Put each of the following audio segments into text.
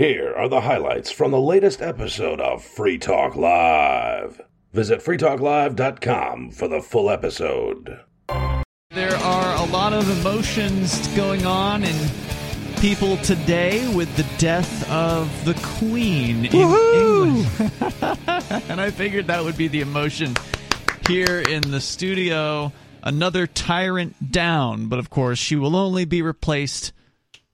Here are the highlights from the latest episode of Free Talk Live. Visit freetalklive.com for the full episode. There are a lot of emotions going on in people today with the death of the Queen in England. and I figured that would be the emotion here in the studio. Another tyrant down, but of course, she will only be replaced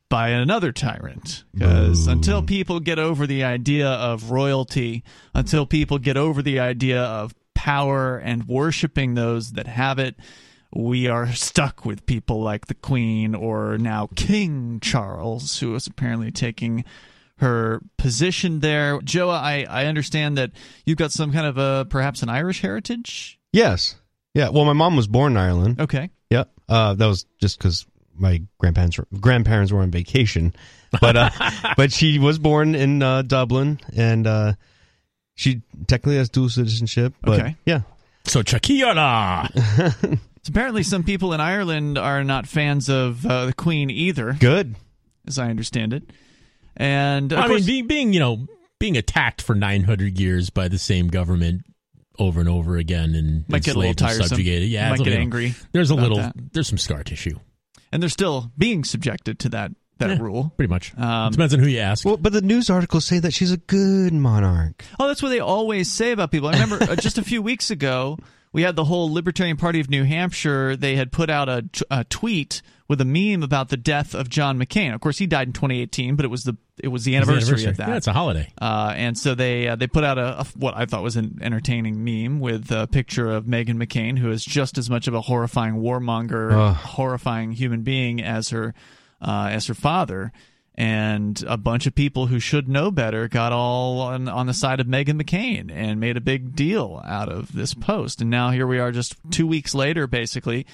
by another tyrant. Because until people get over the idea of royalty, until people get over the idea of power and worshiping those that have it, we are stuck with people like the Queen or now King Charles, who is apparently taking her position there. Joa, I, I understand that you've got some kind of a perhaps an Irish heritage. Yes. Yeah. Well, my mom was born in Ireland. Okay. Yeah. Uh, that was just because my grandparents were, grandparents were on vacation, but uh, but she was born in uh, Dublin, and uh, she technically has dual citizenship. But Okay. Yeah. So Chakiola. So apparently, some people in Ireland are not fans of uh, the Queen either, Good. as I understand it. And I course, mean, being, being you know being attacked for 900 years by the same government over and over again and Might get a little enslaved and tiresome. subjugated. Yeah, Might get little- angry There's a little. that. There's some scar tissue. And they're still being subjected to that that Yeah. rule. Pretty much. Um, Depends on who you ask. Well, but the news articles say that she's a good monarch. Oh, that's what they always say about people. I remember uh, just a few weeks ago, we had the whole Libertarian Party of New Hampshire. They had put out a, t- a tweet with a meme about the death of John McCain. Of course, he died in 2018, but it was the it was the It's the anniversary, of that. Yeah, it's a holiday. Uh, and so they uh, they put out a, a what I thought was an entertaining meme with a picture of Meghan McCain, who is just as much of a horrifying warmonger, Ugh. horrifying human being as her uh, as her father. And a bunch of people who should know better got all on, on the side of Meghan McCain and made a big deal out of this post. And now here we are, just two weeks later, basically,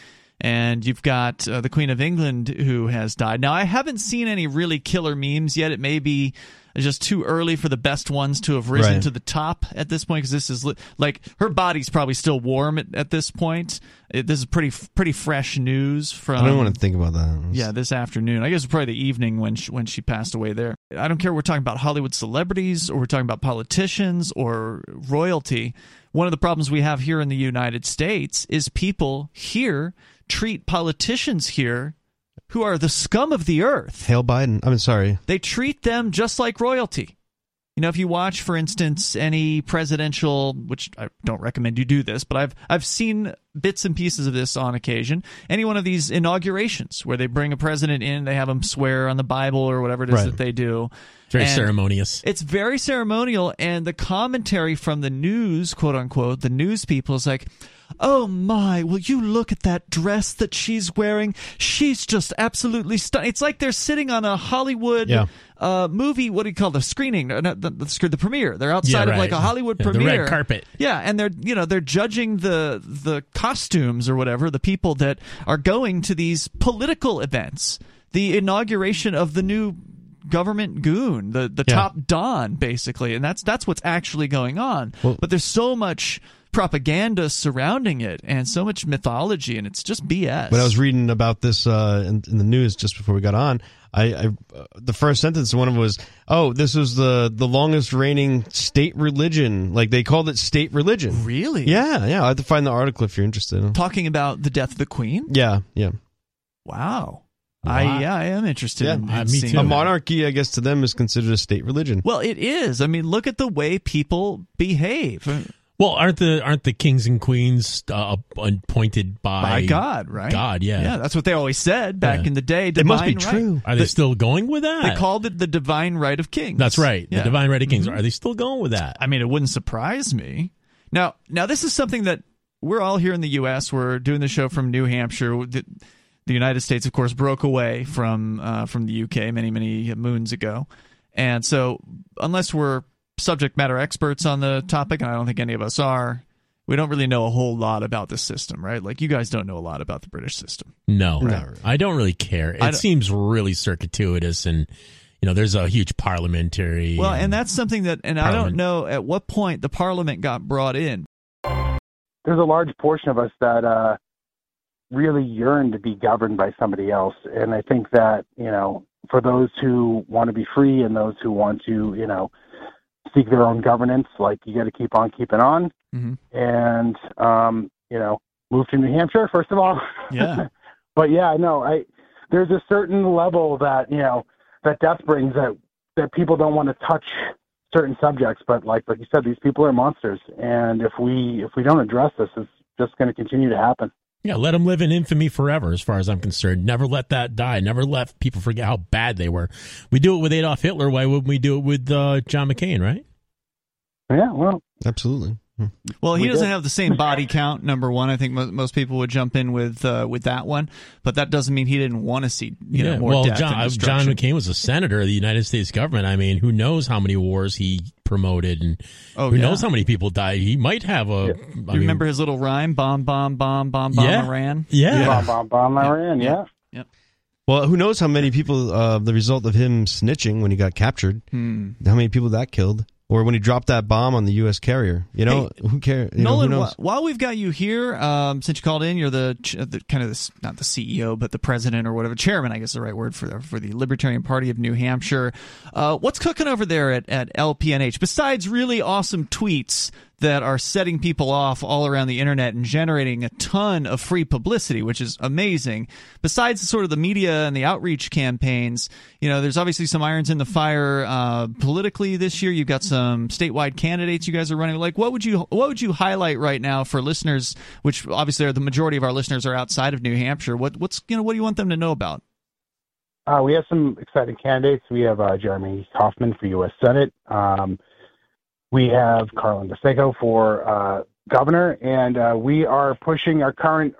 and you've got uh, the Queen of England who has died. Now, I haven't seen any really killer memes yet. It may be just too early for the best ones to have risen Right. to the top at this point because this is li- like her body's probably still warm at, at this point. It, this is pretty pretty fresh news from. I don't want to think about that. Yeah, this afternoon. I guess it's probably the evening when she, when she passed away there. I don't care. We're talking about Hollywood celebrities or we're talking about politicians or royalty. One of the problems we have here in the United States is people here treat politicians here who are the scum of the earth. Hail Biden. I'm sorry. They treat them just like royalty. You know, if you watch, for instance, any presidential, which I don't recommend you do this, but I've I've seen bits and pieces of this on occasion. Any one of these inaugurations where they bring a president in, they have him swear on the Bible or whatever it is Right. that they do. It's very And ceremonious. It's very ceremonial, and the commentary from the news, quote unquote, the news people is like, "Oh my, will you look at that dress that she's wearing? She's just absolutely stunning." It's like they're sitting on a Hollywood Yeah. uh, movie. What do you call the screening? Not the, the, the premiere. They're outside Yeah, of like a Hollywood Yeah, the premiere. red carpet. Yeah, and they're you know they're judging the the costumes or whatever the people that are going to these political events. The inauguration of the new government goon, the the Yeah. top don, basically, and that's that's what's actually going on. Well- but there's so much propaganda surrounding it and so much mythology, and it's just BS. When I was reading about this uh, in, in the news just before we got on, I, I uh, the first sentence one of them was, "Oh, this was the the longest reigning state religion. Like they called it state religion." really, Yeah, yeah. I have to find the article if you're interested. talking about the death of the queen. Yeah, yeah. Wow. I yeah, I am interested Yeah. in, Uh, in me seeing too. A monarchy, I guess, to them is considered a state religion. Well, it is. I mean, look at the way people behave Well, aren't the aren't the kings and queens uh, appointed by, by God, right? God, yeah. yeah. That's what they always said back Yeah. in the day. It must be divine right. true. Are they still going with that? They called it the divine right of kings. That's right. Yeah. The divine right of kings. Mhm. Are they still going with that? I mean, it wouldn't surprise me. Now, now this is something that we're all here in the U.S. We're doing the show from New Hampshire. The, the United States, of course, broke away from uh, from the UK many many moons ago, and so unless we're subject matter experts on the topic, and I don't think any of us are, we don't really know a whole lot about the system, right? Like you guys don't know a lot about the British system. No, Not really. I don't really care. It seems really circuitous, and you know, there's a huge parliamentary. Well, and that's something that, and I don't know at what point the Parliament got brought in. there's a large portion of us that uh, really yearn to be governed by somebody else, and I think that you know for those who want to be free and those who want to, you know, seek their own governance, like you got to keep on keeping on. Mhm. And um, you know, move to New Hampshire first of all. Yeah. but yeah, no, I there's a certain level that you know that death brings that that people don't want to touch certain subjects. But like like you said, these people are monsters, and if we if we don't address this, it's just going to continue to happen. Yeah, let them live in infamy forever, as far as I'm concerned. Never let that die. Never let people forget how bad they were. We do it with Adolf Hitler. Why wouldn't we do it with uh, John McCain, right? Yeah, well, Absolutely. Well, he We doesn't did. have the same body count. Number one, I think mo- most people would jump in with uh, with that one, but that doesn't mean he didn't want to see you know more well, death John, and uh, John. McCain was a senator of the United States government. I mean, who knows how many wars he promoted and Oh, who yeah. knows how many people died. He might have a. I You mean, remember his little rhyme? Bomb, bomb, bomb, bomb, bomb, Yeah. Iran. Yeah. bomb, bomb, bomb, Iran. Yeah. Yeah. Well, who knows how many people, uh, the result of him snitching when he got captured, Hmm. how many people that killed? Or when he dropped that bomb on the U.S. carrier. You know, who cares? You know, who Nolan, while we've got you here, um, since you called in, you're the, ch- the kind of the, not the CEO, but the president or whatever, chairman, I guess is the right word for for the Libertarian Party of New Hampshire. Uh, what's cooking over there at, at LPNH besides really awesome tweets that are setting people off all around the internet and generating a ton of free publicity, which is amazing. Besides sort of the media and the outreach campaigns, you know, there's obviously some irons in the fire uh, politically this year. You've got some statewide candidates you guys are running. Like, what would you what would you highlight right now for listeners, which obviously are the majority of our listeners are outside of New Hampshire? What what's you know what do you want them to know about? Uh, we have some exciting candidates. We have uh, Jeremy Kaufman for U.S. Senate. Um, we have Carlin DeSego for uh, governor, and uh, we are pushing our current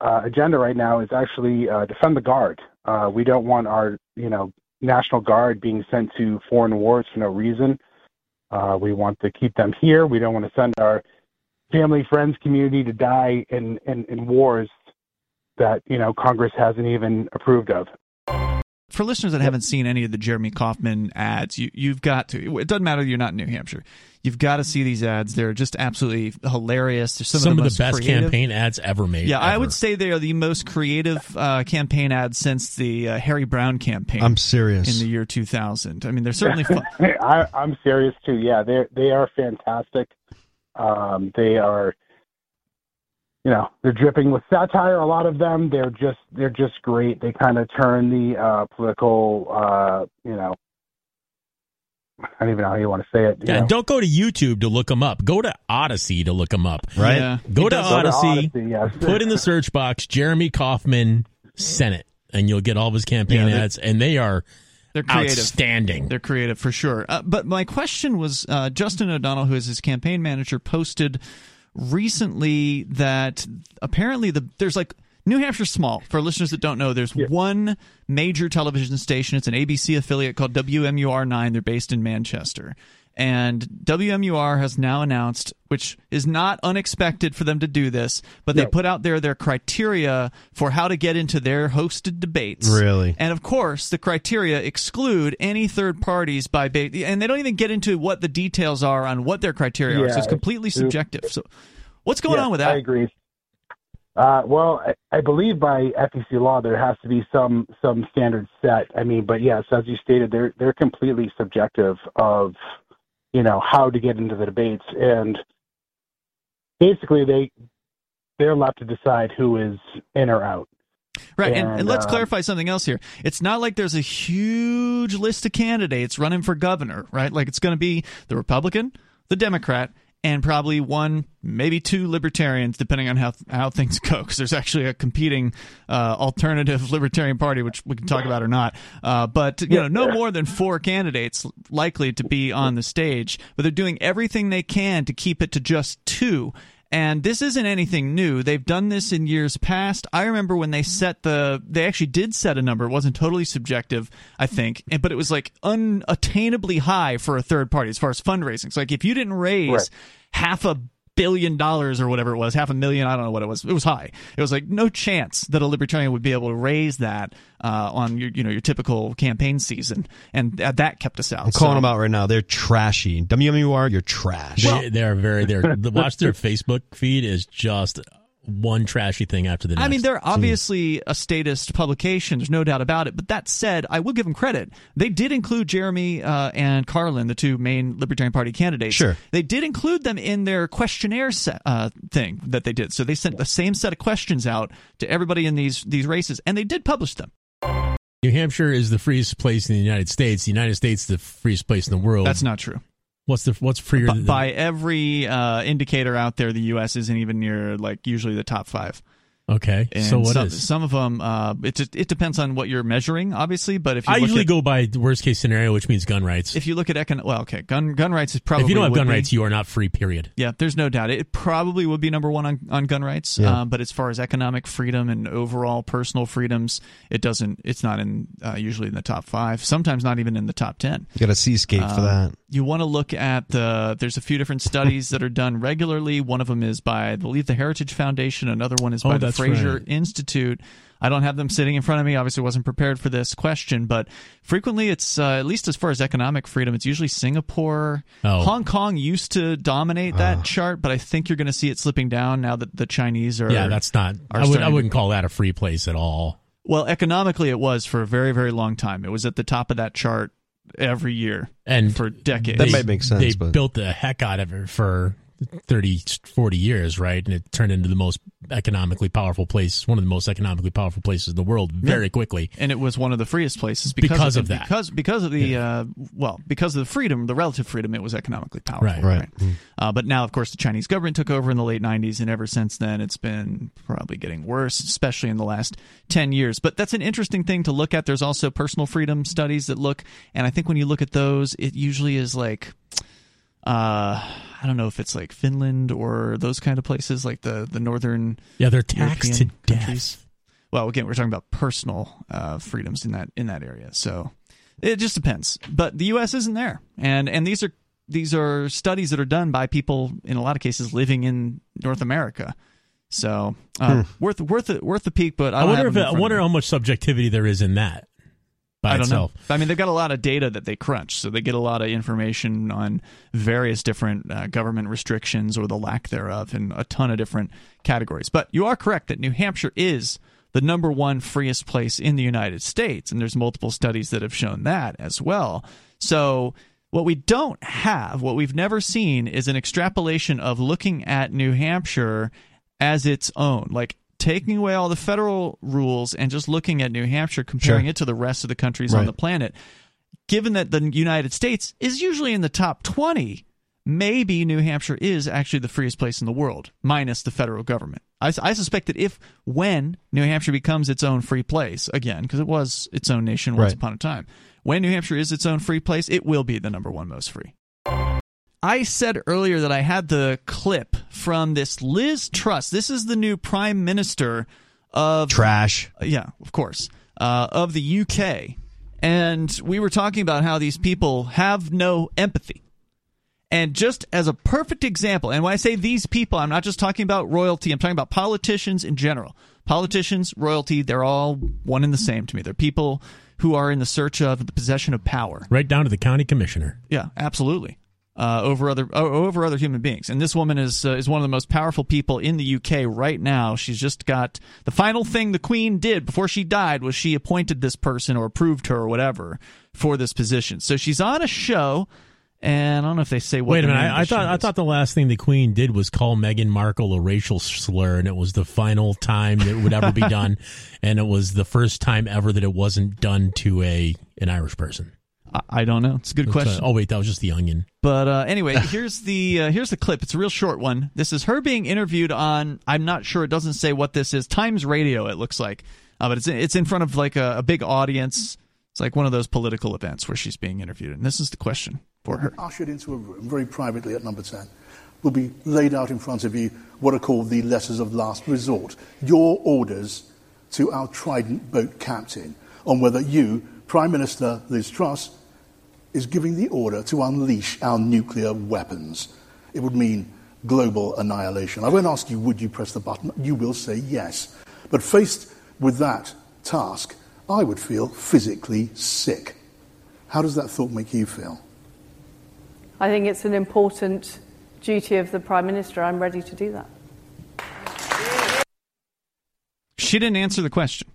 uh, agenda right now is actually uh, defend the guard. Uh, we don't want our, you know, national guard being sent to foreign wars for no reason. Uh, we want to keep them here. We don't want to send our family, friends, community to die in, in, in wars that you know Congress hasn't even approved of. For listeners that haven't seen any of the Jeremy Kaufman ads, you, you've got to. It doesn't matter you're not in New Hampshire. You've got to see these ads. They're just absolutely hilarious. They're some, some, of the, of most the best creative. campaign ads ever made. Yeah, I would say they are the most creative uh, campaign ads since the uh, Harry Browne campaign I'm serious. in the year 2000. I mean, they're certainly fun. I, I'm serious too. Yeah, they they are fantastic. Um, they are, you know, they're dripping with satire. A lot of them. They're just they're just great. They kind of turn the uh, political, uh, you know, I don't even know how you want to say it. Yeah, know. don't go to YouTube to look them up. Go to Odysee to look them up. Right? Yeah. Go to does- Go to Odysee, Odysee, yes. put in the search box Jeremy Kaufman Senate, and you'll get all of his campaign Yeah, ads, and they are They're creative. outstanding. They're creative for sure. Uh, but my question was uh, Justin O'Donnell, who is his campaign manager, posted recently that apparently the there's like New Hampshire's small. For listeners that don't know, there's one major television station. It's an ABC affiliate called WMUR 9. They're based in Manchester. And WMUR has now announced, which is not unexpected for them to do this, but they No. put out there their criteria for how to get into their hosted debates. Really? And of course, the criteria exclude any third parties by ba- and they don't even get into what the details are on what their criteria are. So it's completely subjective. So what's going Yeah, on with that? I agree. Uh, well, I, I believe by FEC law there has to be some some standards set. I mean, but yes, as you stated, they're they're completely subjective of you know how to get into the debates, and basically they they're left to decide who is in or out. Right, and, And, and let's um, clarify something else here. It's not like there's a huge list of candidates running for governor, right? Like it's going to be the Republican, the Democrat, and probably one, maybe two libertarians, depending on how how things go. Because there's actually a competing uh, alternative libertarian party, which we can talk about or not. Uh, but you know, no more than four candidates likely to be on the stage. But they're doing everything they can to keep it to just two. And this isn't anything new. They've done this in years past. I remember when they set the, they actually did set a number. It wasn't totally subjective, I think, and- but it was like unattainably high for a third party as far as fundraising. So like if you didn't raise Right. half a billion dollars or whatever it was, half a million, I don't know what it was. It was high. It was like no chance that a libertarian would be able to raise that uh, on your, you know, your typical campaign season, and that, that kept us out. I'm calling So- them out right now. They're trashy. WMUR, you're trash. They, they are very. They're watch their Facebook feed is just one trashy thing after the next. I mean, they're obviously a statist publication. There's no doubt about it. But that said, I will give them credit. They did include Jeremy uh, and Carlin, the two main Libertarian Party candidates. Sure. They did include them in their questionnaire set, uh, thing that they did. So they sent the same set of questions out to everybody in these these races, and they did publish them. New Hampshire is the freest place in the United States. The United States is the freest place in the world. That's not true. What's the what's freer By, by every uh, indicator out there, the U.S. isn't even near like usually the top five. Okay, And so what some, is? some of them? Uh, it just- it depends on what you're measuring, obviously. But if you I look usually at, go by worst case scenario, which means gun rights. if you look at econ, well, okay, gun gun rights is probably if you don't have gun be- rights, you are not free. Period. Yeah, there's no doubt. It probably would be number one on, on gun rights. Yeah. Um, but as far as economic freedom and overall personal freedoms, it doesn't. It's not in uh, usually in the top five. Sometimes not even in the top ten. You got a seascape for Um, that. You want to look at the. There's a few different studies that are done regularly. One of them is by, I believe, the Heritage Foundation. Another one is Oh, by the that's Fraser right. Institute. I don't have them sitting in front of me. Obviously, wasn't prepared for this question, but frequently it's uh, at least as far as economic freedom, it's usually Singapore. Oh. Hong Kong used to dominate that chart, but I think you're going to see it slipping down now that the Chinese are. yeah, that's not. I would, I wouldn't call that a free place at all. well, economically it was for a very, very long time. It was at the top of that chart every year And for decades. That might make sense, They but- built the heck out of it for 30, 40 years, right? And it turned into the most economically powerful place, one of the most economically powerful places in the world, very quickly. and it was one of the freest places because, Because of, of that. because because of the uh, well because of the freedom the relative freedom it was economically powerful Right. Right. Uh, but now of course the Chinese government took over in the late 90s and ever since then it's been probably getting worse especially in the last 10 years but that's an interesting thing to look at there's also personal freedom studies that look and I think when you look at those it usually is like uh, I don't know if it's like Finland or those kind of places like the the northern Yeah, they're taxed to European death. Well, again, we're talking about personal uh, freedoms in that in that area. So it just depends. But the U.S. isn't there, and and these are these are studies that are done by people in a lot of cases living in North America. So uh, worth worth it, worth the peak. But I, I wonder if I wonder how much subjectivity there is in that by I don't itself. know. I mean, they've got a lot of data that they crunch, so they get a lot of information on various different uh, government restrictions or the lack thereof in a ton of different categories. But you are correct that New Hampshire is the number one freest place in the United States, and there's multiple studies that have shown that as well. So. What we don't have, what we've never seen, is an extrapolation of looking at New Hampshire as its own. Like taking away all the federal rules and just looking at New Hampshire, comparing Sure. it to the rest of the countries on the planet. Given that the United States is usually in the top 20, maybe New Hampshire is actually the freest place in the world, minus the federal government. I, I suspect that if, when New Hampshire becomes its own free place, again, because it was its own nation once Right. upon a time, when New Hampshire is its own free place, it will be the number one most free. I said earlier that I had the clip from this Liz Truss. This is the new prime minister of Trash. yeah, of course, uh, of the UK. And we were talking about how these people have no empathy. And just as a perfect example, and when I say these people, I'm not just talking about royalty, I'm talking about politicians in general. Politicians, royalty, they're all one and the same to me. They're people who are in the search of the possession of power. Right down to the county commissioner. Yeah, absolutely. Uh, over other over other human beings, and this woman is uh, is one of the most powerful people in the UK right now. She's just got the final thing the Queen did before she died was she appointed this person or approved her or whatever for this position. So she's on a show, and I don't know if they say what. Wait a minute. I, I thought I thought the last thing the Queen did was call Meghan Markle a racial slur, and it was the final time that it would ever be done, and it was the first time ever that it wasn't done to a an Irish person. I, I don't know. It's a good question. oh wait, that was just the Onion. But uh, anyway, here's the uh, here's the clip. It's a real short one. This is her being interviewed on. I'm not sure. It doesn't say what this is. Times Radio. It looks like, uh, but it's it's in front of like a, a big audience. It's like one of those political events where she's being interviewed, and this is the question for her. ushered into a room very privately at number 10 will be laid out in front of you what are called the letters of last resort your orders to our trident boat captain on whether you prime minister liz truss is giving the order to unleash our nuclear weapons it would mean global annihilation i won't ask you would you press the button you will say yes but faced with that task i would feel physically sick how does that thought make you feel I think it's an important duty of the Prime Minister. I'm ready to do that. she didn't answer the question.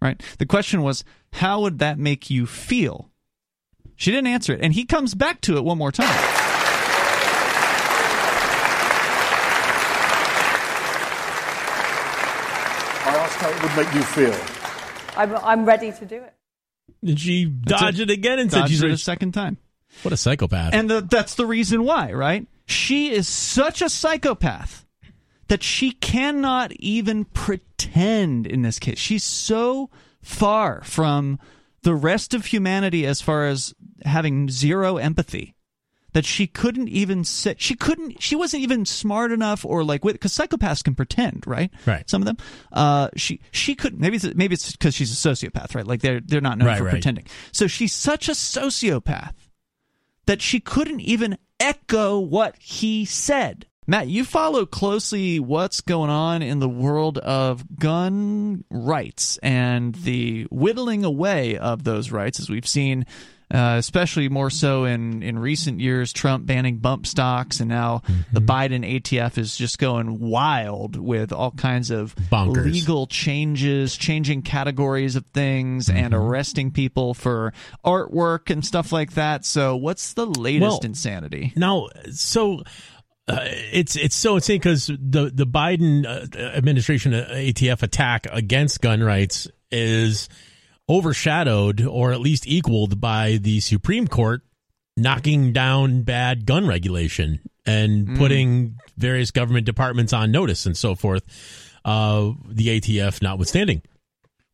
Right? The question was, how would that make you feel? She didn't answer it. And he comes back to it one more time. I asked how it would make you feel. I'm, I'm ready to do it. Did she dodge it. it. again and said Dodged she's it a second time. What a psychopath. And the, that's the reason why, right? She is such a psychopath that she cannot even pretend in this case. She's so far from the rest of humanity as far as having zero empathy that she couldn't even sit she couldn't she wasn't even smart enough or like with because psychopaths can pretend right Right. some of them uh she she couldn't maybe it's, maybe it's because she's a sociopath right like they're they're not known Right, for right. pretending so she's such a sociopath that she couldn't even echo what he said. Matt, you follow closely what's going on in the world of gun rights and the whittling away of those rights, as we've seen, uh, especially more so in, in recent years, Trump banning bump stocks, and now the Biden ATF is just going wild with all kinds of Bonkers. legal changes, changing categories of things, and arresting people for artwork and stuff like that. So, what's the latest Well, insanity? Now, so uh, it's it's so insane because the the Biden uh, administration uh, ATF attack against gun rights is overshadowed or at least equaled by the Supreme Court knocking down bad gun regulation and putting various government departments on notice and so forth. Uh, the ATF notwithstanding.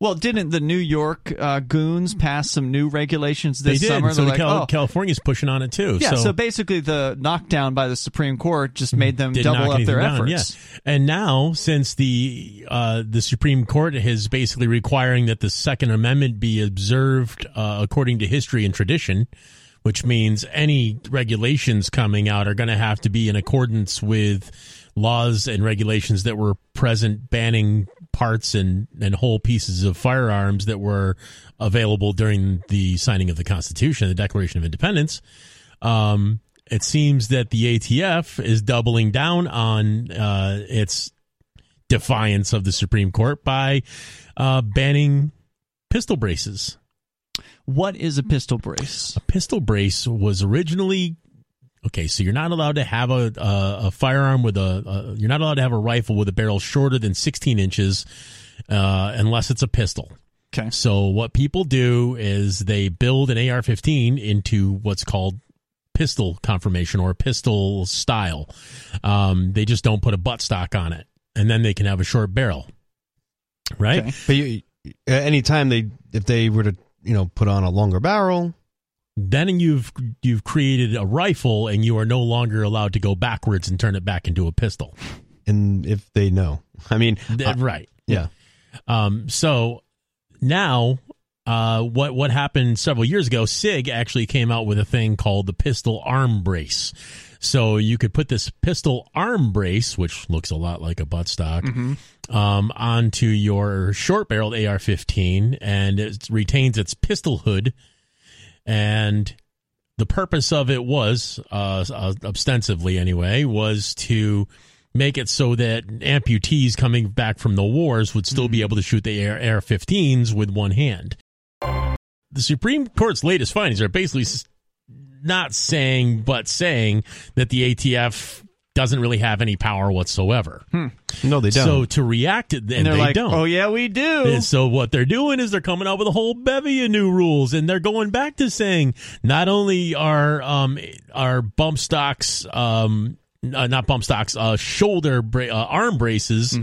Well, didn't the New York uh, goons pass some new regulations this they did. summer? so They're like, Cal- oh, California's pushing on it too. yeah. So, basically, the knockdown by the Supreme Court just made them double up their down, efforts. yeah. And now, since the uh, the Supreme Court is basically requiring that the Second Amendment be observed uh, according to history and tradition, which means any regulations coming out are going to have to be in accordance with laws and regulations that were present banning parts and, and whole pieces of firearms that were available during the signing of the Constitution, the Declaration of Independence. Um, it seems that the ATF is doubling down on uh, its defiance of the Supreme Court by uh, banning pistol braces. What is a pistol brace? A pistol brace was originally okay. So you're not allowed to have a a, a firearm with a, a you're not allowed to have a rifle with a barrel shorter than 16 inches uh, unless it's a pistol. Okay. So what people do is they build an AR-15 into what's called pistol conformation or pistol style. Um, they just don't put a buttstock on it, and then they can have a short barrel. Right? Okay. But you, at any time they, if they were to, you know, put on a longer barrel, Then you've you've created a rifle, and you are no longer allowed to go backwards and turn it back into a pistol. and if they know, I mean, Th- uh, right. yeah, Um, so now, uh, what what happened several years ago? Sig actually came out with a thing called the pistol arm brace. So you could put this pistol arm brace, which looks a lot like a buttstock, um, onto your short barreled AR-15, and it retains its pistol hood. And the purpose of it was, uh, uh, ostensibly anyway, was to make it so that amputees coming back from the wars would still be able to shoot the AR, AR 15s with one hand. The Supreme Court's latest findings are basically not saying, but saying that the ATF doesn't really have any power whatsoever. no, they don't. So to react, and, And they're they like, don't. oh yeah, we do. And so what they're doing is they're coming out with a whole bevy of new rules, and they're going back to saying not only are um are bump stocks um uh, not bump stocks uh shoulder bra- uh, arm braces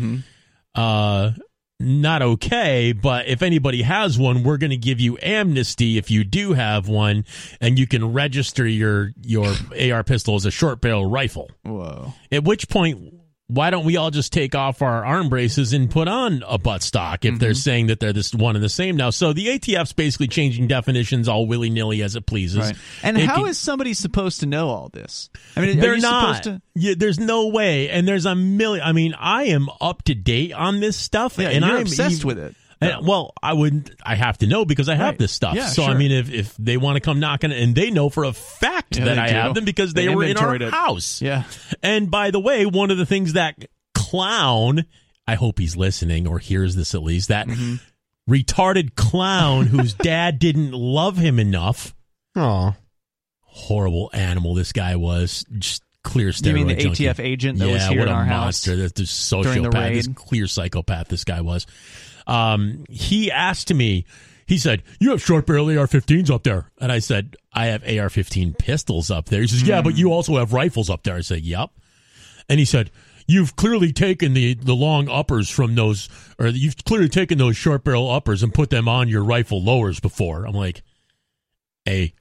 uh not okay, but if anybody has one, we're going to give you amnesty if you do have one, and you can register your your AR pistol as a short barrel rifle. Whoa. At which point, why don't we all just take off our arm braces and put on a butt stock if Mm-hmm. they're saying that they're this one and the same now? So the ATF's basically changing definitions all willy nilly as it pleases. Right. And It how can- is somebody supposed to know all this? I mean, they're not. to? Yeah, there's no way. And there's a million. I mean, I am up to date on this stuff. Yeah, and you're I'm obsessed even- with it. And- well, I wouldn't. I have to know because I have Right. this stuff. Yeah, so I mean, if if they want to come knocking, and they know for a fact Yeah, that I do. have them because they, They were in our it. house. Yeah. And by the way, one of the things that clown I hope he's listening or hears this at least. That mm-hmm. retarded clown whose dad didn't love him enough. Oh, Horrible animal this guy was. Just clear steroid You mean the junkie. ATF agent that yeah, was here what in a our monster. house? This, this the sociopath, this clear psychopath this guy was. Um, he asked me, he said, You have short barrel AR 15s up there. And I said, I have AR 15 pistols up there. He says, Yeah, but Hmm. you also have rifles up there. I said, Yep. And he said, You've clearly taken the, the long uppers from those, or you've clearly taken those short barrel uppers and put them on your rifle lowers before. I'm like, Hey,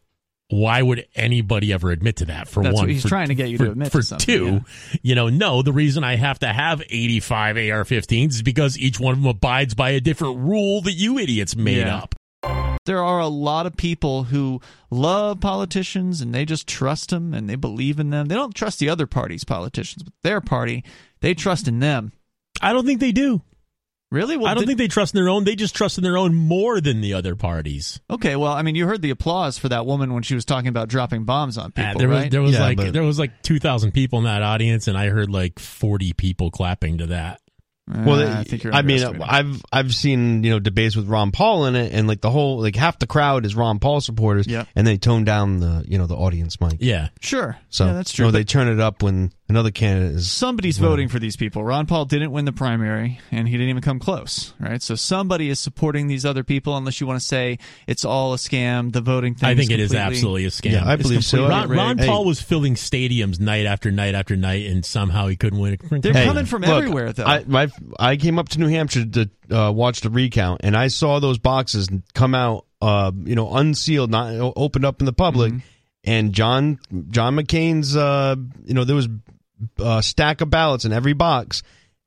why would anybody ever admit to that? For That's one, what he's For- trying to get you for, to admit for to two, yeah. you know, no, the reason I have to have 85 AR 15s is because each one of them abides by a different rule that you idiots made Yeah. up. There are a lot of people who love politicians and they just trust them and they believe in them. They don't trust the other party's politicians, but their party, they trust in them. I don't think they do. Really? Well, I don't did- think they trust in their own. They just trust in their own more than the other parties. Okay, well, I mean, you heard the applause for that woman when she was talking about dropping bombs on people, Uh, there was there was Yeah, like but- there was like 2,000 people in that audience, and I heard like 40 people clapping to that. Well, Uh, I think you're I mean. I've I've seen you know debates with Ron Paul in it, and like the whole like half the crowd is Ron Paul supporters, Yeah. and they tone down the you know the audience mic. Yeah, sure. So yeah, that's true. No, but they turn it up when another candidate is. somebody's voting for these people. Ron Paul didn't win the primary, and he didn't even come close, right? So somebody is supporting these other people, unless you want to say it's all a scam. The voting thing. I think it is absolutely a scam. Yeah, I believe so. completely Ron, rigged. Ron Hey. Paul was filling stadiums night after night after night, and somehow he couldn't win. A, They're Hey, coming from look, everywhere, though. I my, I came up to New Hampshire to uh, watch the recount, and I saw those boxes come out, uh, you know, unsealed, not opened up in the public. Mm-hmm. And John John McCain's, uh, you know, there was a stack of ballots in every box.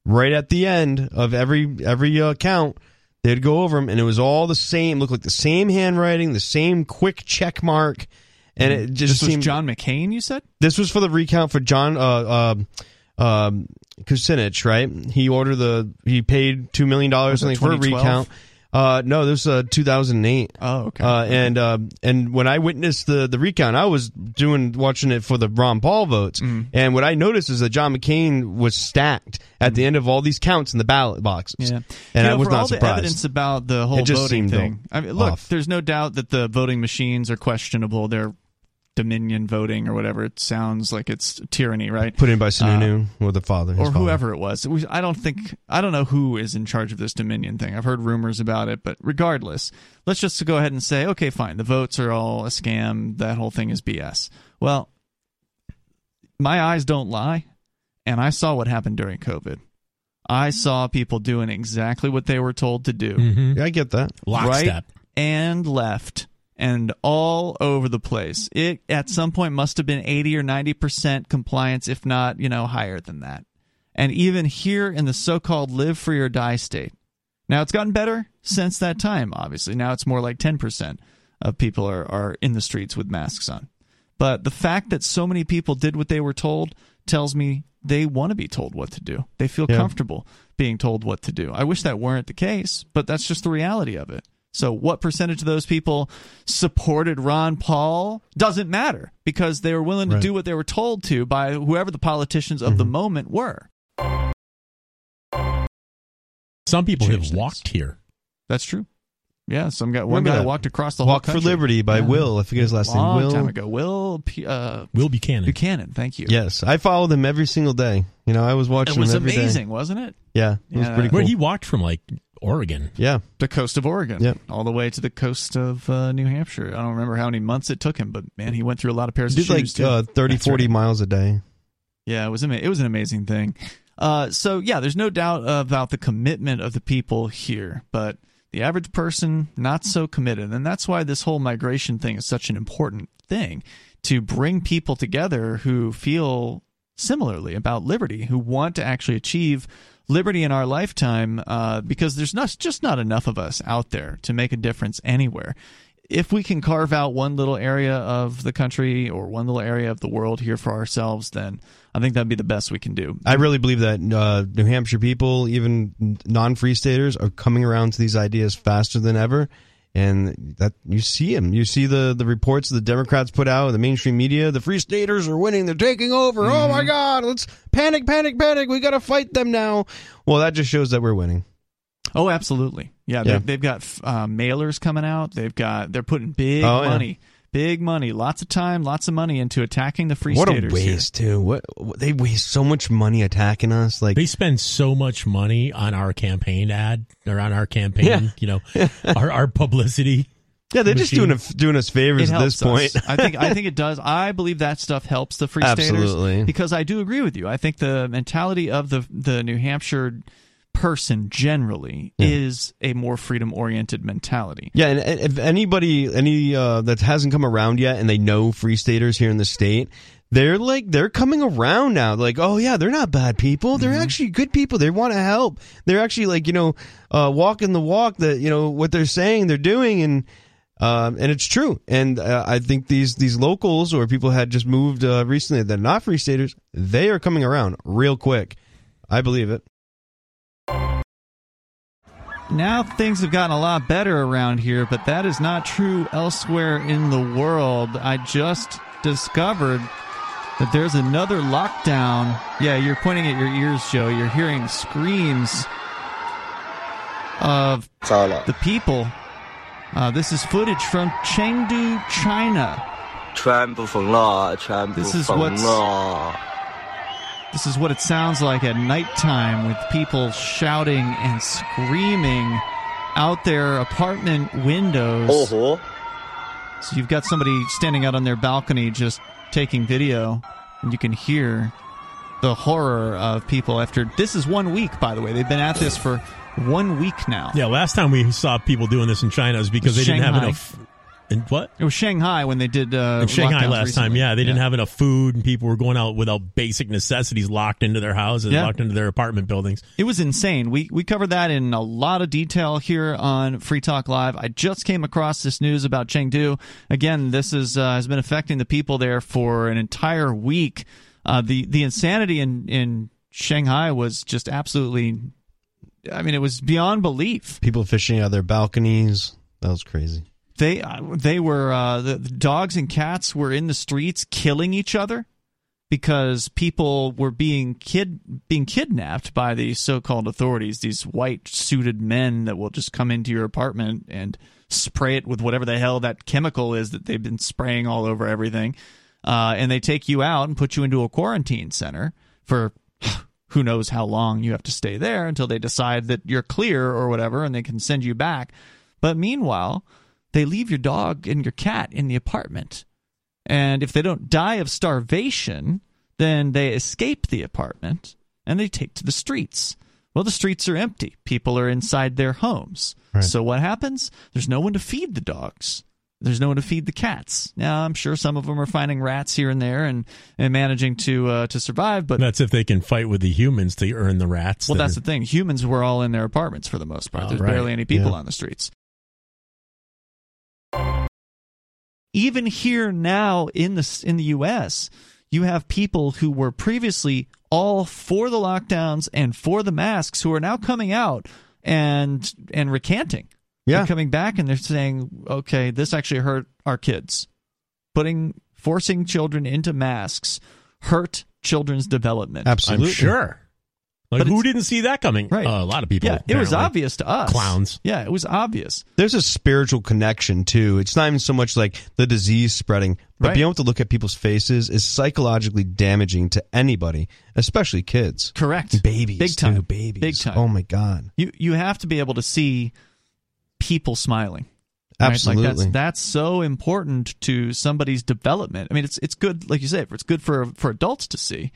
Right at the end of every every uh, count, they'd go over them, and it was all the same. Looked like the same handwriting, the same quick check mark, and it just this was seemed John McCain. You said this was for the recount for John uh, uh, um, Kucinich, right? He ordered the he paid two million dollars something for a recount. Uh, no, this was uh, 2008. Oh, okay. Uh, and uh, and when I witnessed the the recount, I was doing watching it for the Ron Paul votes, Mm-hmm. and what I noticed is that John McCain was stacked at the end of all these counts in the ballot boxes. Mm-hmm. Yeah, and you I was not all the surprised. evidence about the whole It just voting thing. I mean, look, off. there's no doubt that the voting machines are questionable. They're Dominion voting or whatever. It sounds like it's tyranny, right? Put in by Sununu or the father, his or father. whoever it was. It was. I don't think I don't know who is in charge of this Dominion thing. I've heard rumors about it, but regardless, let's just go ahead and say, okay, fine. The votes are all a scam. That whole thing is BS. Well, my eyes don't lie, and I saw what happened during COVID. I saw people doing exactly what they were told to do, Mhm. Yeah, I get that. Lockstep. right and left, and all over the place. It at some point must have been eighty or ninety percent compliance, if not, you know, higher than that. And even here in the so-called live free or die state, now it's gotten better since that time. Obviously, now it's more like ten percent of people are are in the streets with masks on. But the fact that so many people did what they were told tells me they want to be told what to do. They feel Yeah. comfortable being told what to do. I wish that weren't the case, but that's just the reality of it. So, what percentage of those people supported Ron Paul doesn't matter because they were willing to Right. do what they were told to by whoever the politicians of the Mm-hmm. moment were. Some people Change have things. walked here. That's true. Yeah, some guy, one Remember guy that. walked across the Walk whole for. Liberty by Yeah. Will. I forget his last Long name. Will. time ago. Will uh, Will Buchanan. Buchanan. Thank you. Yes, I followed him every single day. You know, I was watching It was him every day. amazing, wasn't it? Yeah, it was Yeah. pretty Where he walked from like Oregon. yeah, The coast of Oregon, Yep. all the way to the coast of uh, New Hampshire. I don't remember how many months it took him, but man, he went through a lot of pairs he of like shoes too. uh, 30, That's 40 right. miles a day. Yeah, it was ama- it was an amazing thing. Uh, so yeah, there's no doubt about the commitment of the people here, but the average person not so committed, and that's why this whole migration thing is such an important thing to bring people together who feel similarly about liberty, who want to actually achieve liberty in our lifetime, uh, because there's not just not enough of us out there to make a difference anywhere if we can carve out one little area of the country or one little area of the world here for ourselves, then I think that'd be the best we can do. I really believe that uh, New Hampshire people, even non-free staters, are coming around to these ideas faster than ever. And that you see him. You see the the reports the Democrats put out, in the mainstream media. The Free Staters are winning. They're taking over. Oh my God! Let's panic, panic, panic. We got to fight them now. Well, that just shows that we're winning. Oh, absolutely. Yeah, Yeah. They've, they've got uh, mailers coming out. They've got they're putting big Oh, yeah. Money, big money, lots of time, lots of money into attacking the free what a staters. here. waste too. What, what they waste so much money attacking us. Like They spend so much money on our campaign ad or on our campaign, Yeah. you know, our, our publicity. yeah, they're just doing a, doing us favors at this point. I think I think it does. I believe that stuff helps the free Absolutely. staters because I do agree with you. I think the mentality of the the New Hampshire person generally is a more freedom oriented mentality. Yeah, and, if anybody, any uh, that hasn't come around yet, and they know free staters here in the state, they're like they're coming around now. Like, oh yeah, they're not bad people. They're actually good people. They want to help. They're actually like you know, uh, walking the walk that you know what they're saying they're doing, and um, and it's true. And uh, I think these these locals or people had just moved uh, recently that are not free staters, they are coming around real quick. I believe it now things have gotten a lot better around here, but that is not true elsewhere in the world. I just discovered that there's another lockdown. Yeah, you're pointing at your ears, Joe. You're hearing screams of the people. Uh, this is footage from Chengdu, China. This is what's this is what it sounds like at nighttime with people shouting and screaming out their apartment windows. Uh-huh. 哦吼，So you've got somebody standing out on their balcony just taking video, and you can hear the horror of people after. This is one week, by the way. They've been at this for one week now. Yeah, last time we saw people doing this in China is because they didn't have enough. In what? It was Shanghai when they did uh, Shanghai lockdowns last time, yeah, they didn't have enough food, and people were going out without basic necessities, locked into their houses, Yeah. locked into their apartment buildings. It was insane. We we covered that in a lot of detail here on Free Talk Live. I just came across this news about Chengdu. Again, this is uh, has been affecting the people there for an entire week. Uh, the the insanity in in Shanghai was just absolutely. I mean, it was beyond belief. People fishing out of their balconies. That was crazy. They uh, they were uh, the, the dogs and cats were in the streets killing each other because people were being kid being kidnapped by the so-called authorities. These white suited men that will just come into your apartment and spray it with whatever the hell that chemical is that they've been spraying all over everything, uh, and they take you out and put you into a quarantine center for. Who knows how long you have to stay there until they decide that you're clear or whatever, and they can send you back. But meanwhile, they leave your dog and your cat in the apartment. And if they don't die of starvation, then they escape the apartment and they take to the streets. Well, the streets are empty. People are inside their homes. Right. So what happens? There's no one to feed the dogs. There's no one to feed the cats. Now, I'm sure some of them are finding rats here and there and, and managing to uh, to survive, but That's if they can fight with the humans to earn the rats. well, that that's are- the thing. Humans were all in their apartments for the most part. Oh, There's right. barely any people Yeah. on the streets. Even here now in the in the U.S., you have people who were previously all for the lockdowns and for the masks who are now coming out and and recanting. Yeah. They're coming back and they're saying, "Okay, this actually hurt our kids. Putting forcing children into masks hurt children's development." Absolutely. I'm sure. Like But who didn't see that coming? Right. Uh, a lot of people. Yeah, it was obvious to us. Clowns. Yeah, it was obvious. there's a spiritual connection too. It's not even so much like the disease spreading, but Right. being able to look at people's faces is psychologically damaging to anybody, especially kids. Correct. Babies, Big time. too, babies. Big time. Oh my god. You you have to be able to see people smiling. right? Like Absolutely. that's that's so important to somebody's development. I mean, it's it's good, like you said, it's good for for adults to see,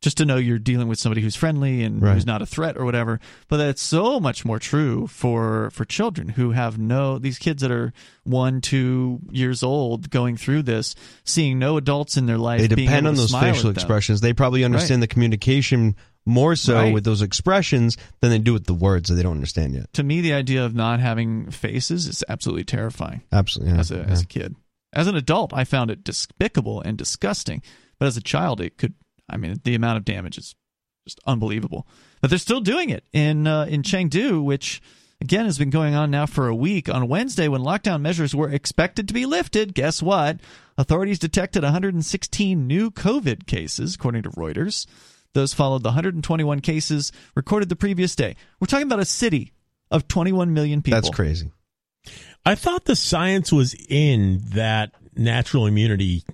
just to know you're dealing with somebody who's friendly and Right. who's not a threat or whatever. But that's so much more true for for children who have no these kids that are one two years old going through this, seeing no adults in their life. they depend on those facial expressions. They probably understand the communication more so Right. with those expressions than they do with the words that they don't understand yet. To me, the idea of not having faces is absolutely terrifying. Absolutely. Yeah. as a as a kid. As an adult, I found it despicable and disgusting. But as a child, it could. I mean, the amount of damage is just unbelievable. But they're still doing it in uh, in Chengdu, which again has been going on now for a week. On Wednesday, when lockdown measures were expected to be lifted, guess what? Authorities detected 116 new COVID cases, according to Reuters. Those followed the 121 cases recorded the previous day. We're talking about a city of 21 million people. That's crazy. I thought the science was in that natural immunity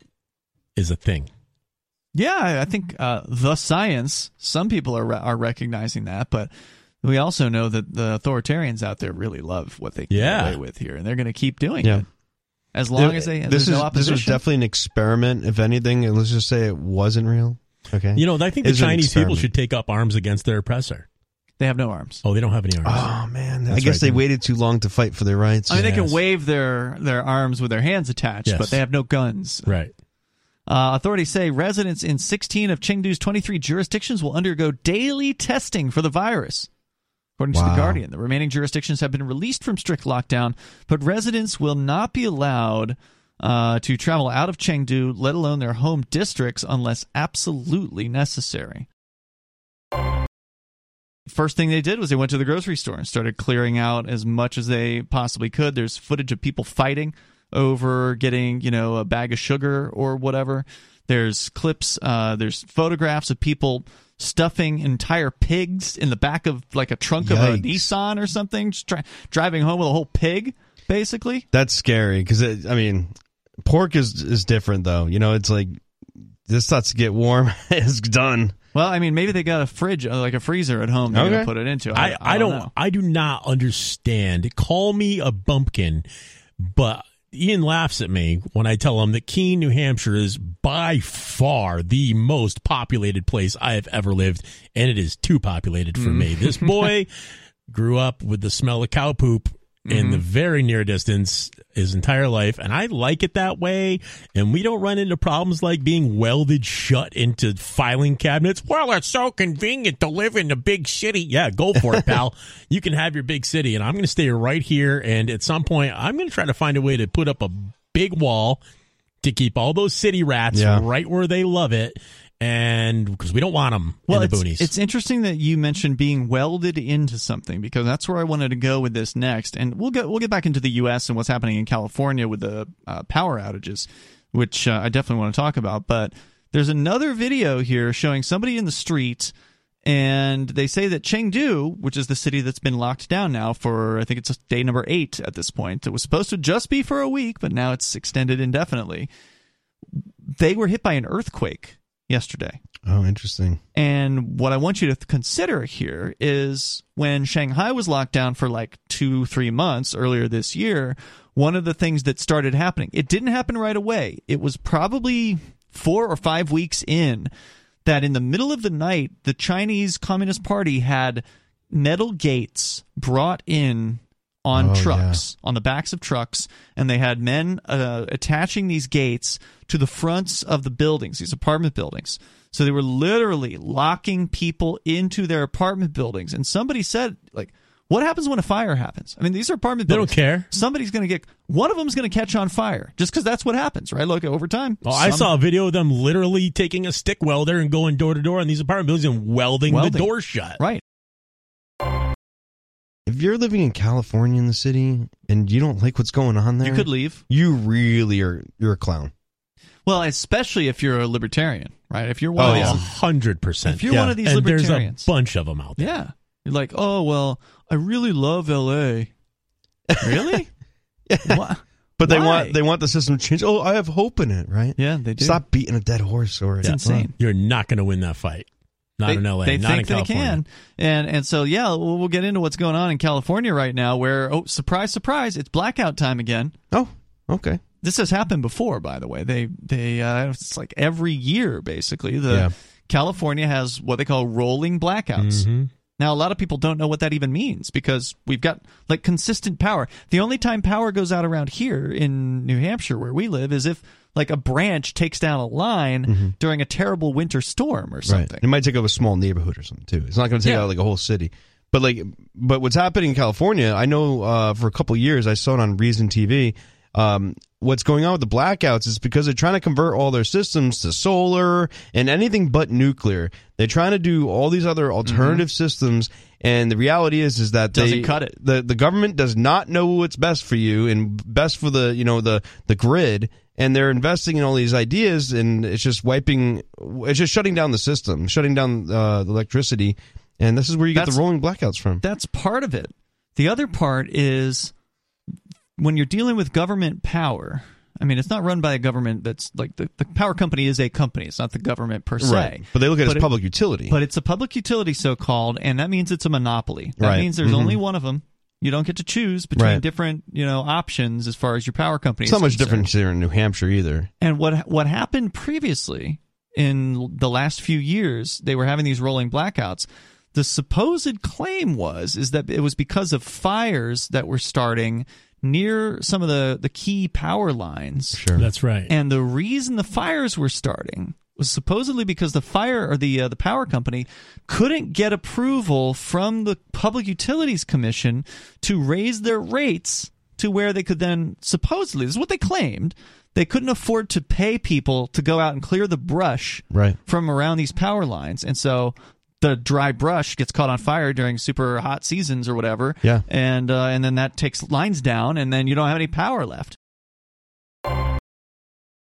is a thing. Yeah, I think uh, the science. Some people are are recognizing that, but we also know that the authoritarians out there really love what they can Yeah. get away with here, and they're going to keep doing Yeah. it as long There- as they this there's is no this opposition. was definitely an experiment. If anything, and let's just say it wasn't real. Okay, You know, I think the It's an Chinese people should take up arms against their oppressor. they have no arms. Oh, they don't have any arms. Oh man, I guess right, they then. waited too long to fight for their rights. I mean, they can wave their their arms with their hands attached, Yes. but they have no guns. Right. Uh, authorities say residents in 16 of Chengdu's 23 jurisdictions will undergo daily testing for the virus. According to The Guardian, the remaining jurisdictions have been released from strict lockdown, but residents will not be allowed uh, to travel out of Chengdu, let alone their home districts, unless absolutely necessary. First thing they did was they went to the grocery store and started clearing out as much as they possibly could. There's footage of people fighting over getting, you know, a bag of sugar or whatever. There's clips, uh, there's photographs of people stuffing entire pigs in the back of like a trunk of a Nissan or something, just dri- driving home with a whole pig, basically. That's scary because I mean, pork is is different though. You know, it's like this starts to get warm. it's done. Well, I mean, maybe they got a fridge, uh, like a freezer at home they're Okay. to put it into. I, I, don't, know. I do not understand. Call me a bumpkin, but Ian laughs at me when I tell him that Keene, New Hampshire is by far the most populated place I have ever lived, and it is too populated for mm. me. This boy grew up with the smell of cow poop in the mm-hmm. very near distance his entire life, and I like it that way. And we don't run into problems like being welded shut into filing cabinets. Well, it's so convenient to live in the big city. Yeah, go for it, pal. you can have your big city, and I'm going to stay right here. And at some point, I'm going to try to find a way to put up a big wall to keep all those city rats Yeah. right where they love it. And because we don't want them Well, in the it's, boonies. it's interesting that you mentioned being welded into something because that's where I wanted to go with this next, and we'll get we'll get back into the U.S. and what's happening in California with the uh, power outages, which uh, I definitely want to talk about. But there's another video here showing somebody in the street, and they say that Chengdu, which is the city that's been locked down now for I think it's day number eight at this point, it was supposed to just be for a week, but now it's extended indefinitely. They were hit by an earthquake yesterday. Oh, interesting. And what I want you to consider here is when Shanghai was locked down for like two, three months earlier this year, one of the things that started happening, it didn't happen right away. It was probably four or five weeks in that in the middle of the night, the Chinese Communist Party had metal gates brought in on Oh, trucks, on the backs of trucks, and they had men uh, attaching these gates to the fronts of the buildings, these apartment buildings. So they were literally locking people into their apartment buildings. And somebody said, like, what happens when a fire happens? I mean, these are apartment buildings. They don't care. Somebody's going to get one of them's going to catch on fire just because that's what happens, right? Look, over time. Oh, I saw a video of them literally taking a stick welder and going door to door in these apartment buildings and welding, Welding. the door shut. right. If you're living in California in the city and you don't like what's going on there, You could leave. You really are. You're a clown. Well, especially if you're a libertarian, right? If you're one Oh, of yeah. these, hundred percent. If you're one of these and there's a libertarians. bunch of them out there. yeah, you're like, oh well, I really love L.A. Really? What? But they Why? want they want the system to change. Oh, I have hope in it, right? Yeah, they do. Stop beating a dead horse or It's insane. You're not going to win that fight. Not they, in LA. They not think they can, and and so yeah, we'll, we'll get into what's going on in California right now. Where oh, surprise, surprise, it's blackout time again. Oh, okay. This has happened before, by the way. They they uh, it's like every year basically. The Yeah. California has what they call rolling blackouts. Mhm. Now, a lot of people don't know what that even means because we've got like consistent power. The only time power goes out around here in New Hampshire, where we live, is if like a branch takes down a line during a terrible winter storm or Right. something. It might take up a small neighborhood or something too. It's not going to take Yeah. out like a whole city. But like, but what's happening in California? I know uh, for a couple of years I saw it on Reason TV. Um, what's going on with the blackouts is because they're trying to convert all their systems to solar and anything but nuclear. They're trying to do all these other alternative systems, and the reality is is that Doesn't they, cut it. The the government does not know what's best for you and best for the you know the the grid. And they're investing in all these ideas, and it's just wiping, it's just shutting down the system, shutting down uh, the electricity, and this is where you get the rolling blackouts from. That's part of it. The other part is when you're dealing with government power. I mean, it's not run by a government that's like the, the power company is a company. It's not the government per se. Right. But they look at it as But public utility. But it's a public utility, so called, and that means it's a monopoly. That Right. means there's Mhm. only one of them. You don't get to choose between Right. different, you know, options as far as your power company. it's not much concerned. different here in New Hampshire either. And what what happened previously in the last few years, they were having these rolling blackouts. The supposed claim was is that it was because of fires that were starting near some of the the key power lines. Sure. That's right. And the reason the fires were starting was supposedly because the fire or the uh, the power company couldn't get approval from the Public Utilities Commission to raise their rates to where they could then supposedly this is what they claimed they couldn't afford to pay people to go out and clear the brush Right. from around these power lines and so the dry brush gets caught on fire during super hot seasons or whatever Yeah. and uh, and then that takes lines down and then you don't have any power left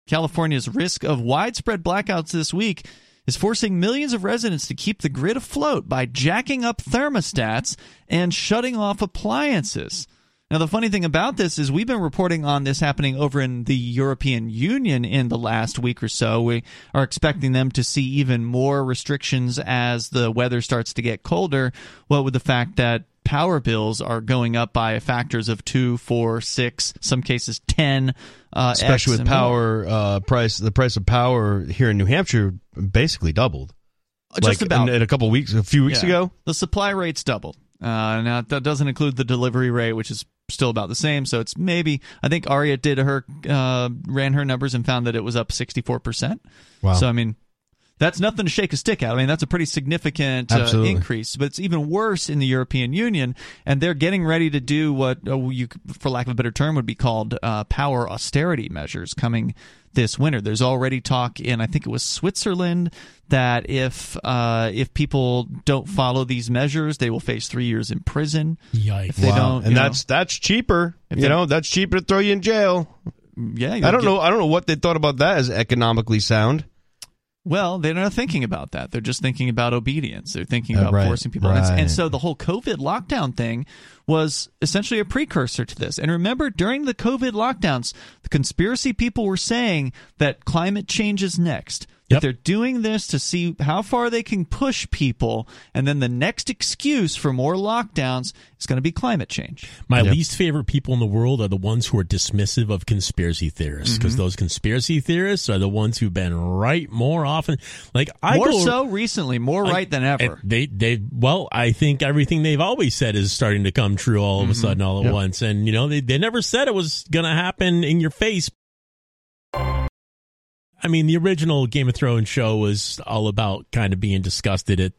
California's risk of widespread blackouts this week is forcing millions of residents to keep the grid afloat by jacking up thermostats and shutting off appliances. Now, the funny thing about this is we've been reporting on this happening over in the European Union in the last week or so. We are expecting them to see even more restrictions as the weather starts to get colder. What with the fact that power bills are going up by factors of two, four, six, some cases ten, uh, Especially X with power uh, price, the price of power here in New Hampshire basically doubled. Just like about. in, in a couple weeks, a few weeks Yeah. ago. The supply rate's doubled. Uh, now that doesn't include the delivery rate, which is still about the same. So it's maybe I think Aria did her uh, ran her numbers and found that it was up sixty four percent. Wow. So I mean, that's nothing to shake a stick at. I mean, that's a pretty significant uh, increase. But it's even worse in the European Union, and they're getting ready to do what uh, you, for lack of a better term, would be called uh, power austerity measures coming this winter. There's already talk in I think it was Switzerland that if uh, if people don't follow these measures, they will face three years in prison. Yikes. If they don't, and you know- that's that's cheaper. If You they- know, that's cheaper to throw you in jail. yeah, I don't get- know. I don't know what they thought about that as economically sound. Well, they're not thinking about that. They're just thinking about obedience. They're thinking Uh, about right, forcing people. And, right. and so the whole COVID lockdown thing was essentially a precursor to this. And remember, during the COVID lockdowns, the conspiracy people were saying that climate change is next. That they're doing this to see how far they can push people. And then the next excuse for more lockdowns is going to be climate change. My Yep. least favorite people in the world are the ones who are dismissive of conspiracy theorists because Mm-hmm. those conspiracy theorists are the ones who've been right more often. Like I more go, so recently, more I- right than ever. They they well, I think everything they've always said is starting to come true all Mm-hmm. of a sudden, all at Yep. once. And you know, they they never said it was going to happen in your face. I mean, the original Game of Thrones show was all about kind of being disgusted at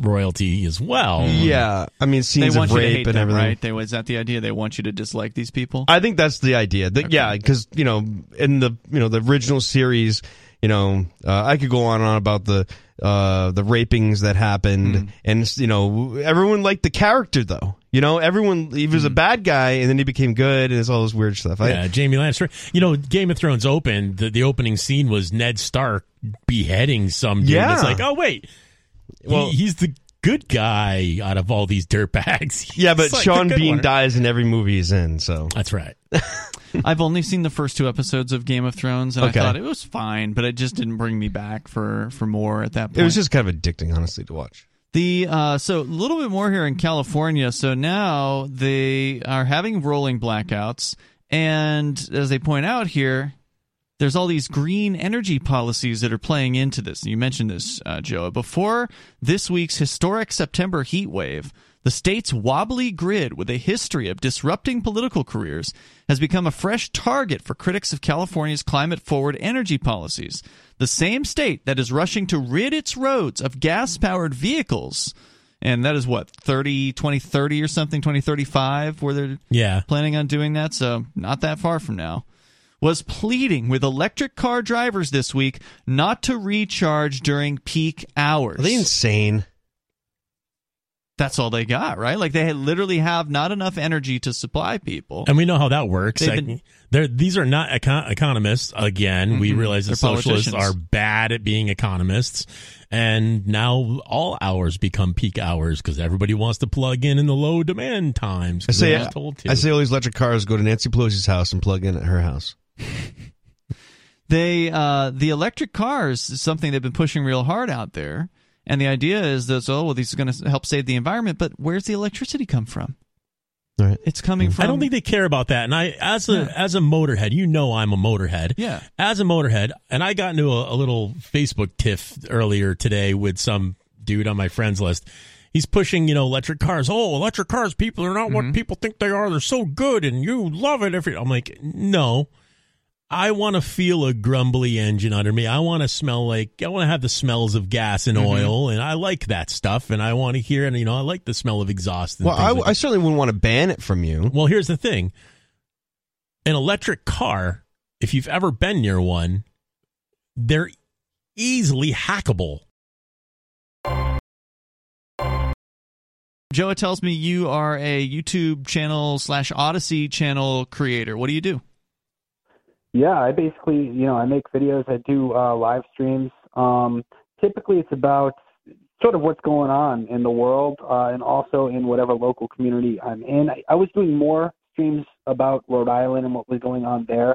royalty as well. Yeah, I mean They scenes want of you to rape hate and them, everything. right? They, was that the idea? They want you to dislike these people? I think that's the idea. That, Yeah, because you know, in the you know the original series, you know, uh, I could go on and on about the uh, the rapings that happened, Mm-hmm. and you know, everyone liked the character though. You know, everyone he was a Mm-hmm. bad guy, and then he became good, and it's all this weird stuff. I, Yeah, Jaime Lannister. You know, Game of Thrones opened. The, the opening scene was Ned Stark beheading some dude. Yeah. It's like, oh wait, Well- well, he's the good guy out of all these dirtbags. yeah, but like Sean Bean one. dies in every movie he's in, so That's right. I've only seen the first two episodes of Game of Thrones, and Okay. I thought it was fine, but it just didn't bring me back for for more at that point. it was just kind of addicting, honestly, to watch. the uh, so a little bit more here in California. So now they are having rolling blackouts, and as they point out here. There's all these green energy policies that are playing into this. You mentioned this, uh, Joe. Before this week's historic September heat wave, the state's wobbly grid, with a history of disrupting political careers, has become a fresh target for critics of California's climate forward energy policies. The same state that is rushing to rid its roads of gas powered vehicles and that is what 30 2030 or something 2035 where they're Yeah. planning on doing that so not that far from now was pleading with electric car drivers this week not to recharge during peak hours Are they insane? that's all they got right like they literally have not enough energy to supply people And we know how that works. Like, been- these are not econ- economists. Again, we Mhm. realize that socialists are bad at being economists. And now all hours become peak hours because everybody wants to plug in in the low demand times. I 'cause say, they're told to. I say all these electric cars go to Nancy Pelosi's house and plug in at her house. they uh, the electric cars is something they've been pushing real hard out there and the idea is that oh well these are going to help save the environment but where's the electricity come from Right. it's coming from I don't think they care about that. And I, as a Yeah. as a motorhead, you know, I'm a motorhead. Yeah. As a motorhead, and I got into a, a little Facebook tiff earlier today with some dude on my friends list. He's pushing, you know, electric cars. Oh, electric cars, people are not Mm-hmm. what people think they are. They're so good, and you love it. Every I'm like, no. I want to feel a grumbly engine under me. I want to smell like I want to have the smells of gas and Mm-hmm. oil, and I like that stuff. And I want to hear, and you know, I like the smell of exhaust. And Well, I, like I certainly wouldn't want to ban it from you. well, here's the thing. An electric car, if you've ever been near one, they're easily hackable. joe tells me you are a youtube channel slash Odysee channel creator what do you do Yeah, I basically, you know, I make videos. I do uh, live streams. Um, typically, it's about sort of what's going on in the world uh, and also in whatever local community I'm in. I, I was doing more streams about Rhode Island and what was going on there.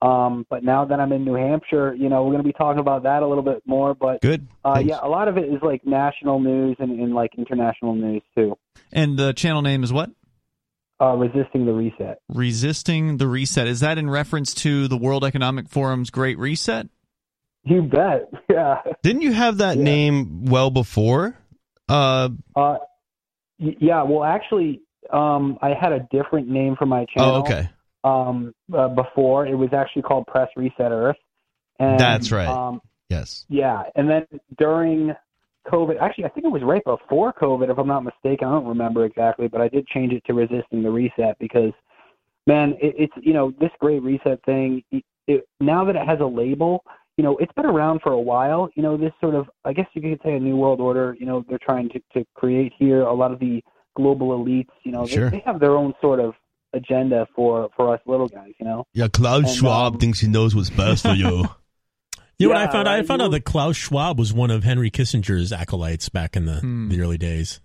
Um, but now that I'm in New Hampshire, you know, we're going to be talking about that a little bit more. But Good. uh, Thanks. yeah, a lot of it is like national news and, and like international news too. and the channel name is what Uh, resisting the reset. resisting the reset is that in reference to the world economic forum's great reset You bet. Yeah. Didn't you have that Yeah. name well before? Uh, Uh, y- yeah. Well, actually, um, I had a different name for my channel. oh, okay. Um, uh, before it was actually called Press Reset Earth. And, That's right. Um, Yes. yeah, and then during COVID, actually, I think it was right before COVID, if I'm not mistaken. I don't remember exactly, but I did change it to Resisting the Reset because, man, it, it's you know this Great Reset thing. It, it, now that it has a label, you know, it's been around for a while. You know, this sort of, I guess you could say, a new world order. You know, they're trying to to create here. A lot of the global elites, you know, Sure. they, they have their own sort of agenda for for us little guys. You know. Yeah, Klaus And, Schwab um, thinks he knows what's best for you. You know what I found? I found You out that Klaus Schwab was one of Henry Kissinger's acolytes back in the, Hmm. the early days.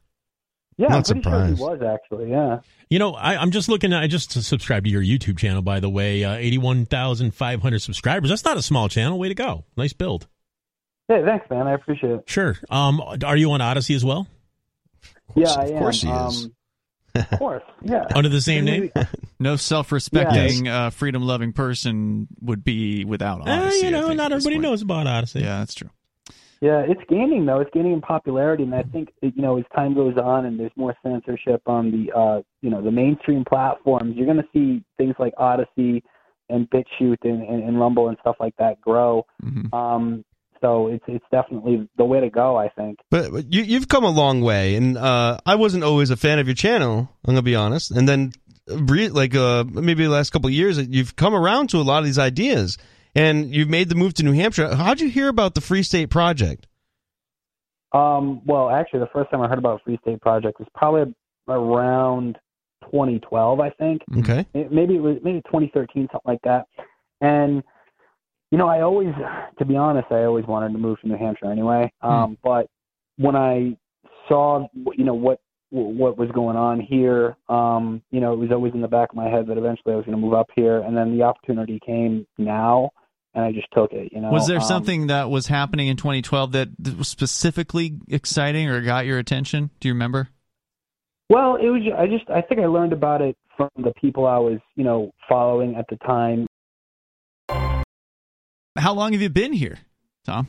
Yeah, Not I'm pretty sure surprised. he was actually. Yeah. You know, I, I'm just looking. At, I just subscribed to your YouTube channel, by the way. Uh, 81,500 subscribers. That's not a small channel. Way to go! Nice build. Hey, thanks, man. I appreciate it. Sure. Um, are you on Odysee as well? yeah, I of am. course he is. Um, of course, yeah. Under the same name? no self-respecting uh, freedom-loving person would be without Odysee, you know, think, not everybody point. knows about Odysee. yeah that's true Yeah, it's gaining though. It's gaining in popularity, and I think you know as time goes on and there's more censorship on the uh, you know the mainstream platforms, you're going to see things like Odysee and BitChute and, and, and Rumble and stuff like that grow. Mhm. Um, so it's it's definitely the way to go. I think. But but you, you've come a long way, and uh, I wasn't always a fan of your channel. I'm gonna be honest. And then, like uh, maybe the last couple of years, you've come around to a lot of these ideas, and you've made the move to New Hampshire. How'd you hear about the Free State Project? Um, well, actually, the first time I heard about Free State Project was probably around 2012, I think. Okay. Maybe it was maybe 2013 something like that and you know i always to be honest i always wanted to move to new hampshire anyway. Um but when i saw you know what what was going on here um you know it was always in the back of my head that eventually i was going to move up here. And then the opportunity came now and i just took it you know was there Um, something that was happening in 2012 that that was specifically exciting or got your attention? Do you remember? Well it was i just i think i learned about it from the people i was you know following at the time how long have you been here tom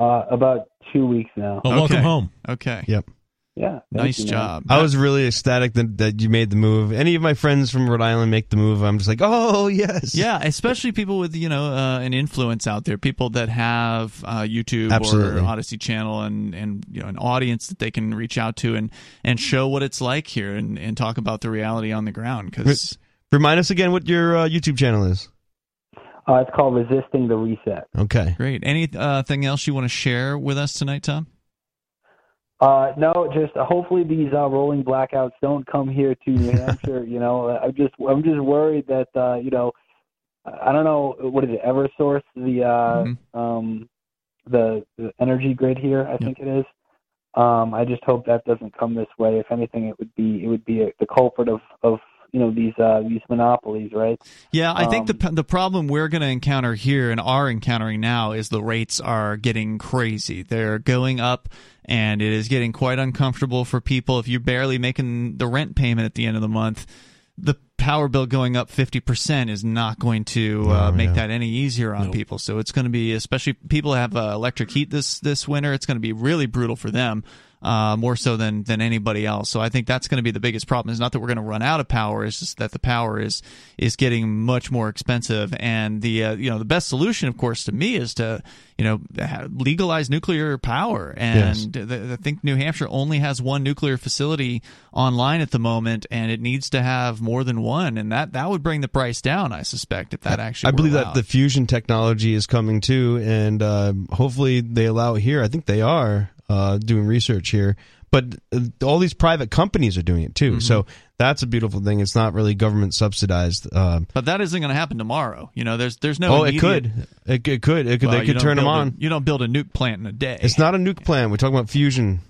uh about two weeks now Well, welcome home. okay Yep. Yeah. Nice you, man. job. I was really ecstatic that, that you made the move. Any of my friends from Rhode Island make the move, I'm just like, oh yes, Yeah, especially people with you know uh, an influence out there, people that have uh, YouTube Absolutely. or Odysee channel and and you know an audience that they can reach out to and and show what it's like here and, and talk about the reality on the ground because Remind us again what your uh, YouTube channel is. Uh, it's called Resisting the Reset. Okay. great. Anything uh, else you want to share with us tonight, Tom? Uh, no, just uh, hopefully these uh, rolling blackouts don't come here to New Hampshire. you know, I'm just I'm just worried that uh, you know, I don't know what is it, EverSource, the uh, Mhm. um, the, the energy grid here, I think it is. Um, I just hope that doesn't come this way. If anything, it would be it would be a, the culprit of of you know these uh, these monopolies, right? Yeah, I think Um, the the problem we're going to encounter here and are encountering now is the rates are getting crazy. They're going up, and it is getting quite uncomfortable for people. If you're barely making the rent payment at the end of the month, the power bill going up 50% is not going to uh, No, make yeah. that any easier on people. So it's going to be, especially people have uh, electric heat this this winter, it's going to be really brutal for them. Uh, more so than than anybody else. So I think that's going to be the biggest problem. Is not that we're going to run out of power. It's just that the power is is getting much more expensive. And the uh, you know the best solution, of course, to me is to you know legalize nuclear power. And th- I think New Hampshire only has one nuclear facility online at the moment, and it needs to have more than one. And that that would bring the price down. I suspect if that actually. I believe that the fusion technology is coming too, and uh, hopefully they allow it here. I think they are uh, doing research here, but uh, all these private companies are doing it Mm-hmm. too. So that's a beautiful thing. It's not really government subsidized. Um, But that isn't going to happen tomorrow. You know, there's there's no. oh, it could. It, it could. It could. Well, they could turn them build a- on. you don't build a nuke plant in a day. It's not a nuke plant. We're talking about fusion.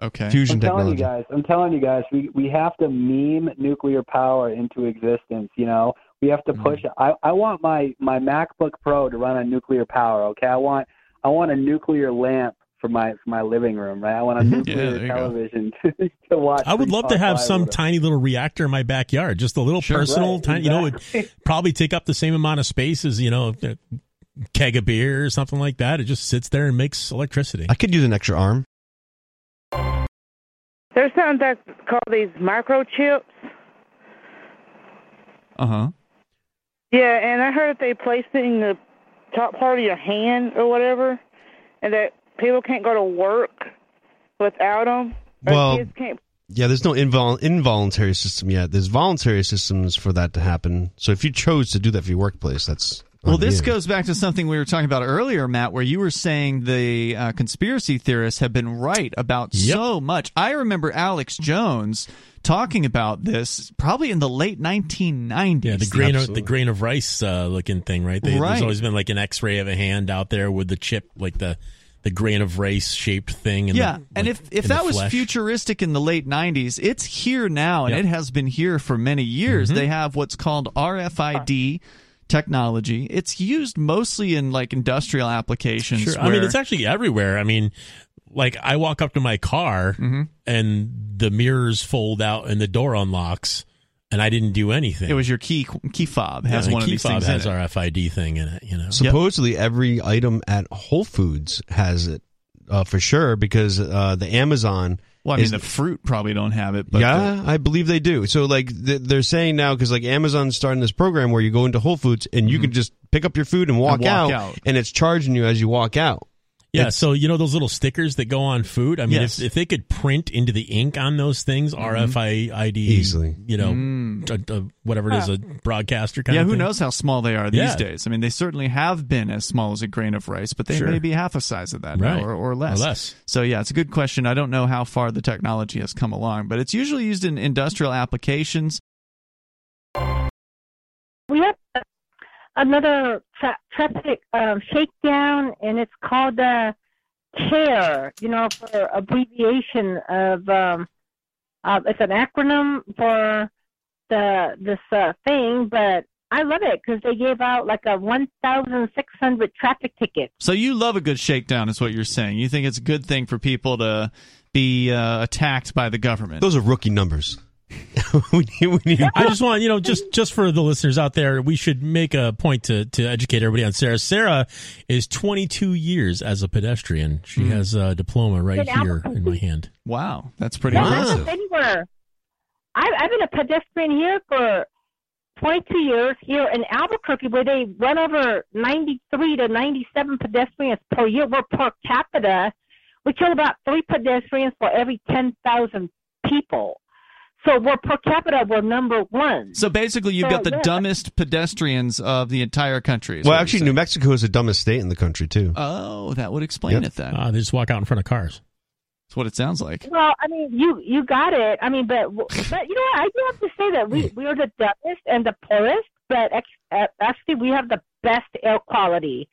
Okay. Fusion I'm telling you guys, I'm telling you guys, we we have to meme nuclear power into existence. You know, we have to push. it. I I want my my MacBook Pro to run on nuclear power. Okay, I want I want a nuclear lamp for my for my living room. Right, I want a nuclear there you television to, to watch. I would love to have some with. tiny little reactor in my backyard, just a little Sure. personal, Right, tiny. You know, it would probably take up the same amount of space as you know, a keg of beer or something like that. It just sits there and makes electricity. I could use an extra arm. There's something that's called these microchips. Uh huh. Yeah, and I heard that they place it in the top part of your hand or whatever, and that people can't go to work without them. Well, kids can't. Yeah, there's no invol- involuntary system yet. There's voluntary systems for that to happen. So if you chose to do that for your workplace, that's Well, this you. goes back to something we were talking about earlier, Matt, where you were saying the uh, conspiracy theorists have been right about so much. I remember Alex Jones talking about this probably in the late 1990s. Yeah, the grain of the grain of rice uh, looking thing, right? They, Right. There's always been like an X-ray of a hand out there with the chip, like the the grain of rice shaped thing. In yeah, the, and like, if if that was futuristic in the late 90s, it's here now, and Yep. it has been here for many years. Mhm. They have what's called RFID technology. It's used mostly in like industrial applications. Sure. I mean, it's actually everywhere. I mean, like I walk up to my car Mm-hmm. and the mirrors fold out and the door unlocks, and I didn't do anything. it was your key key fob has Yeah, one of key these fob things has in it. RFID thing in it. You know, Supposedly, every item at Whole Foods has it uh, for sure because uh, the Amazon. Well, I mean, is- the fruit probably don't have it, but yeah, I believe they do. So, like, they're saying now because like Amazon's starting this program where you go into Whole Foods and you can just pick up your food and walk, walk out, out. and it's charging you as you walk out. Yeah, so you know those little stickers that go on food. I mean, Yes. if, if they could print into the ink on those things, RFID Easily. you know, Mm. a, a- whatever it is, a broadcaster kind of yeah, who knows how small they are these Yeah. days? I mean, they certainly have been as small as a grain of rice, but they Sure. may be half a size of that now, Right. or, or less. Or less. So yeah, it's a good question. I don't know how far the technology has come along, but it's usually used in industrial applications. We have another tra- traffic um, shakedown, and it's called uh, CHAIR, you know, for abbreviation of, um, uh, it's an acronym for the this uh, thing, but I love it because they gave out like a 1,600 traffic tickets. So you love a good shakedown, is what you're saying. You think it's a good thing for people to be uh, attacked by the government. Those are rookie numbers. We need, we need I just want you know just just for the listeners out there, we should make a point to to educate everybody on Sarah. Sarah is 22 years as a pedestrian. She Mm. has a diploma right In here in my hand. Wow, that's pretty Yeah, impressive. not anywhere. I, I've been a pedestrian here for 22 years here in Albuquerque, where they run over 93 to 97 pedestrians per year. We're per capita. We kill about three pedestrians for every 10,000 people. So we're per capita, we're number one. So basically, you've So, got the yeah. dumbest pedestrians of the entire country. well, actually. New Mexico is the dumbest state in the country too. Oh, that would explain Yep. it then. Uh, they just walk out in front of cars. That's what it sounds like. Well, I mean, you you got it. I mean, but but you know what? I do have to say that we we are the dumbest and the poorest, but uh, actually we have the best air quality.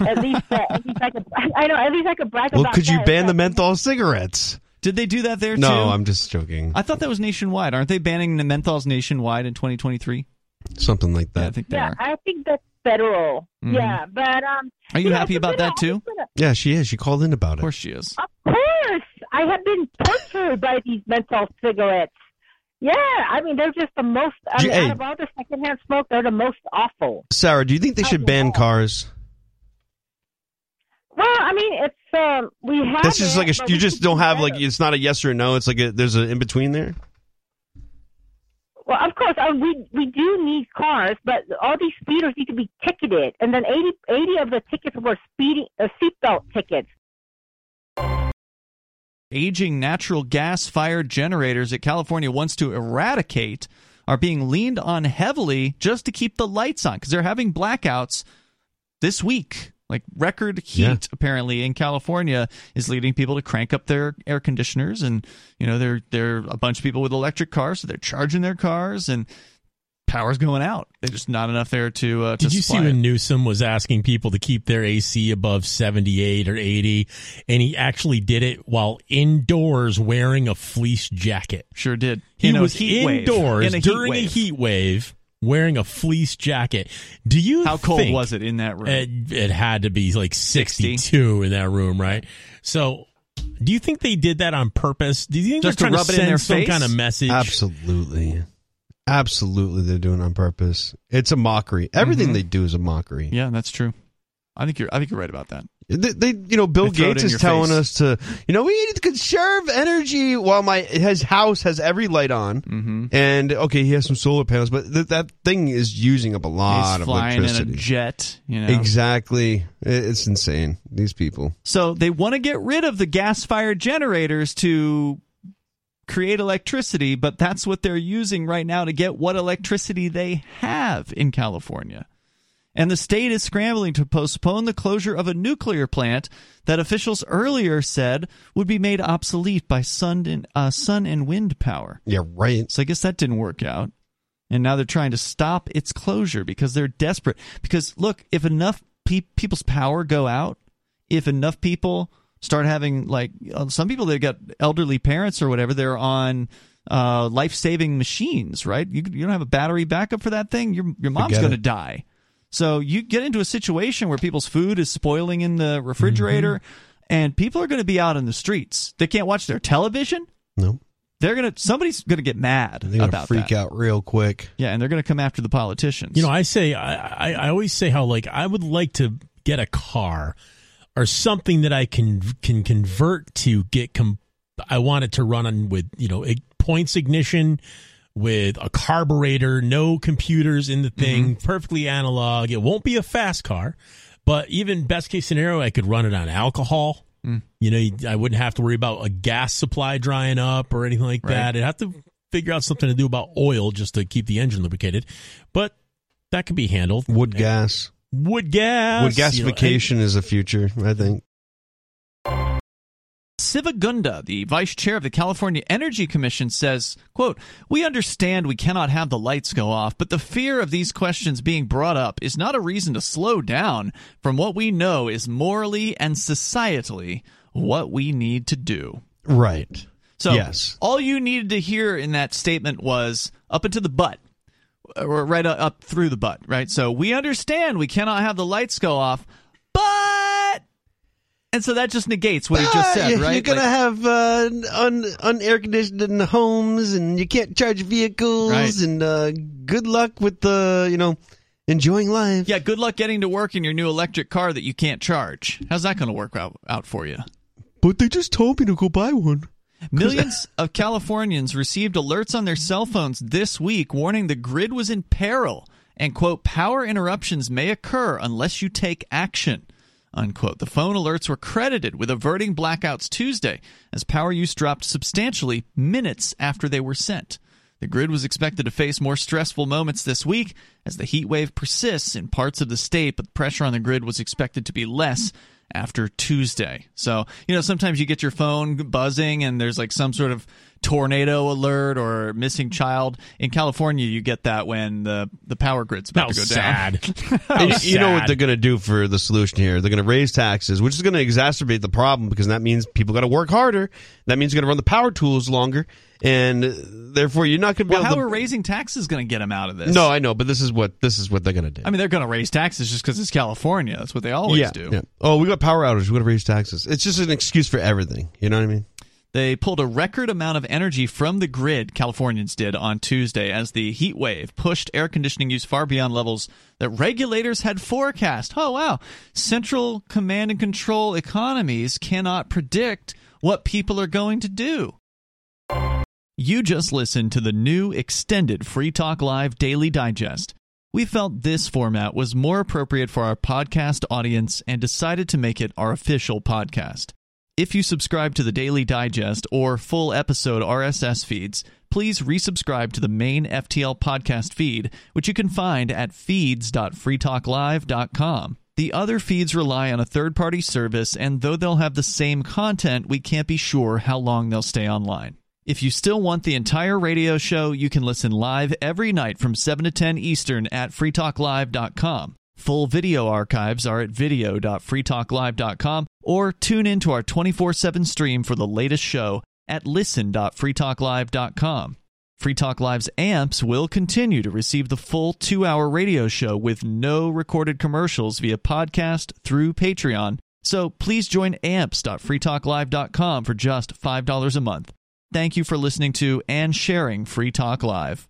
At least, uh, at least I could. I know. At least I could brag Well, about could you that. ban the menthol cigarettes? Did they do that there No, too? No, I'm just joking. I thought that was nationwide. Aren't they banning the menthols nationwide in 2023? Something like Yeah, I that. think they Yeah, are. I think that's federal. Mhm. Yeah, but um. Are you know, happy so, about that too? Gonna- Yeah, she is. She called in about it. Of course she is. Of course, I have been tortured by these menthol cigarettes. Yeah, I mean they're just the most. I mean, hey. out of all the secondhand smoke, they're the most awful. Sarah, do you think they should ban cars? Well, I mean, it's um, we have. That's just it, like a, you just do don't have better. like it's not a yes or no. It's like a, there's an in between there. Well, of course, uh, we we do need cars, but all these speeders need to be ticketed, and then 80, 80 of the tickets were speeding uh, seatbelt tickets. Aging natural gas fired generators that California wants to eradicate are being leaned on heavily just to keep the lights on because they're having blackouts this week. Like record heat Yeah. apparently in California is leading people to crank up their air conditioners and you know they're they're a bunch of people with electric cars so they're charging their cars and power's going out. There's just not enough there to uh, to Did you see when it. Newsom was asking people to keep their AC above 78 or 80 and he actually did it while indoors wearing a fleece jacket? Sure did. He was heat wave. indoors In a during a heat wave wearing a fleece jacket. Do you How cold was it in that room? It, it had to be like 62 in that room, right? So, do you think they did that on purpose? Do you think Just to they're trying rub it in send their some face? kind of message? Absolutely, absolutely, they're doing it on purpose. It's a mockery. Everything Mhm. they do is a mockery. Yeah, that's true. I think you're I think you're right about that. They, they you know, Bill They throw it Gates is telling face. us to, you know, we need to conserve energy while my his house has every light on, mm-hmm. and okay, he has some solar panels, but th- that thing is using up a lot He's of flying in a electricity. jet, you know. Exactly, it's insane. These people. So they want to get rid of the gas-fired generators to create electricity, but that's what they're using right now to get what electricity they have in California. And the state is scrambling to postpone the closure of a nuclear plant that officials earlier said would be made obsolete by sun and, uh, sun and wind power. Yeah, right. So I guess that didn't work out. And now they're trying to stop its closure because they're desperate. Because look, if enough pe- people's power go out, if enough people start having like uh, some people they got elderly parents or whatever, they're on uh, life-saving machines, right? You you don't have a battery backup for that thing, your your mom's going to die. So you get into a situation where people's food is spoiling in the refrigerator, Mm-hmm. and people are going to be out in the streets. They can't watch their television. No, They're gonna somebody's gonna get mad they're gonna about freak that. out real quick. Yeah, and they're going to come after the politicians. You know, I say, I, I, I always say how like I would like to get a car or something that I can can convert to get. Com- I want it to run on with you know ig- points ignition with a carburetor, no computers in the thing, perfectly analog. It won't be a fast car, but even best case scenario, I could run it on alcohol. Mm. You know, I wouldn't have to worry about a gas supply drying up or anything like Right. that. I'd have to figure out something to do about oil just to keep the engine lubricated. But that could be handled. Wood gas. Wood gas. Wood you know, gasification is the future. I think. Siva Gunda, the vice chair of the California Energy Commission, says, quote, We understand we cannot have the lights go off, but the fear of these questions being brought up is not a reason to slow down from what we know is morally and societally what we need to do. Right. So yes. all you needed to hear in that statement was up into the butt. Or right up through the butt, right? So we understand we cannot have the lights go off, but and so that just negates what he just said, you- right? You're gonna Like- have uh, un unair conditioned homes, and you can't charge vehicles, Right. and uh, good luck with the you know enjoying life. yeah, good luck getting to work in your new electric car that you can't charge. How's that going to work out, out for you? But they just told me to go buy one. Millions of Californians received alerts on their cell phones this week warning the grid was in peril and, quote, power interruptions may occur unless you take action, unquote. The phone alerts were credited with averting blackouts Tuesday as power use dropped substantially minutes after they were sent. The grid was expected to face more stressful moments this week as the heat wave persists in parts of the state, but pressure on the grid was expected to be less after Tuesday. So, you know, sometimes you get your phone buzzing and there's like some sort of tornado alert or missing child. In California, you get that when the, the power grid's about How to go sad. down. And you, you know what they're going to do for the solution here? They're going to raise taxes, which is going to exacerbate the problem because that means people got to work harder. That means you're going to run the power tools longer, and therefore you're not going to be well, how able are raising taxes going to get them out of this? no, I know, but this is what this is what they're going to do. I mean, they're going to raise taxes just because it's California. That's what they always yeah, do. yeah. Oh, we got power outage. We got to raise taxes. It's just an excuse for everything. You know what I mean? They pulled a record amount of energy from the grid, Californians did on Tuesday, as the heat wave pushed air conditioning use far beyond levels that regulators had forecast. Oh, wow. Central command and control economies cannot predict what people are going to do. You just listened to the new extended Free Talk Live Daily Digest. We felt this format was more appropriate for our podcast audience and decided to make it our official podcast. If you subscribe to the Daily Digest or full episode RSS feeds, please resubscribe to the main FTL podcast feed, which you can find at feeds.freetalklive.com. The other feeds rely on a third party service, and though they'll have the same content, we can't be sure how long they'll stay online. If you still want the entire radio show, you can listen live every night from 7 to 10 Eastern at freetalklive.com. Full video archives are at video.freetalklive.com or tune in to our 24 7 stream for the latest show at listen.freetalklive.com. Free Talk Live's amps will continue to receive the full two hour radio show with no recorded commercials via podcast through Patreon. So please join amps.freetalklive.com for just $5 a month. Thank you for listening to and sharing Free Talk Live.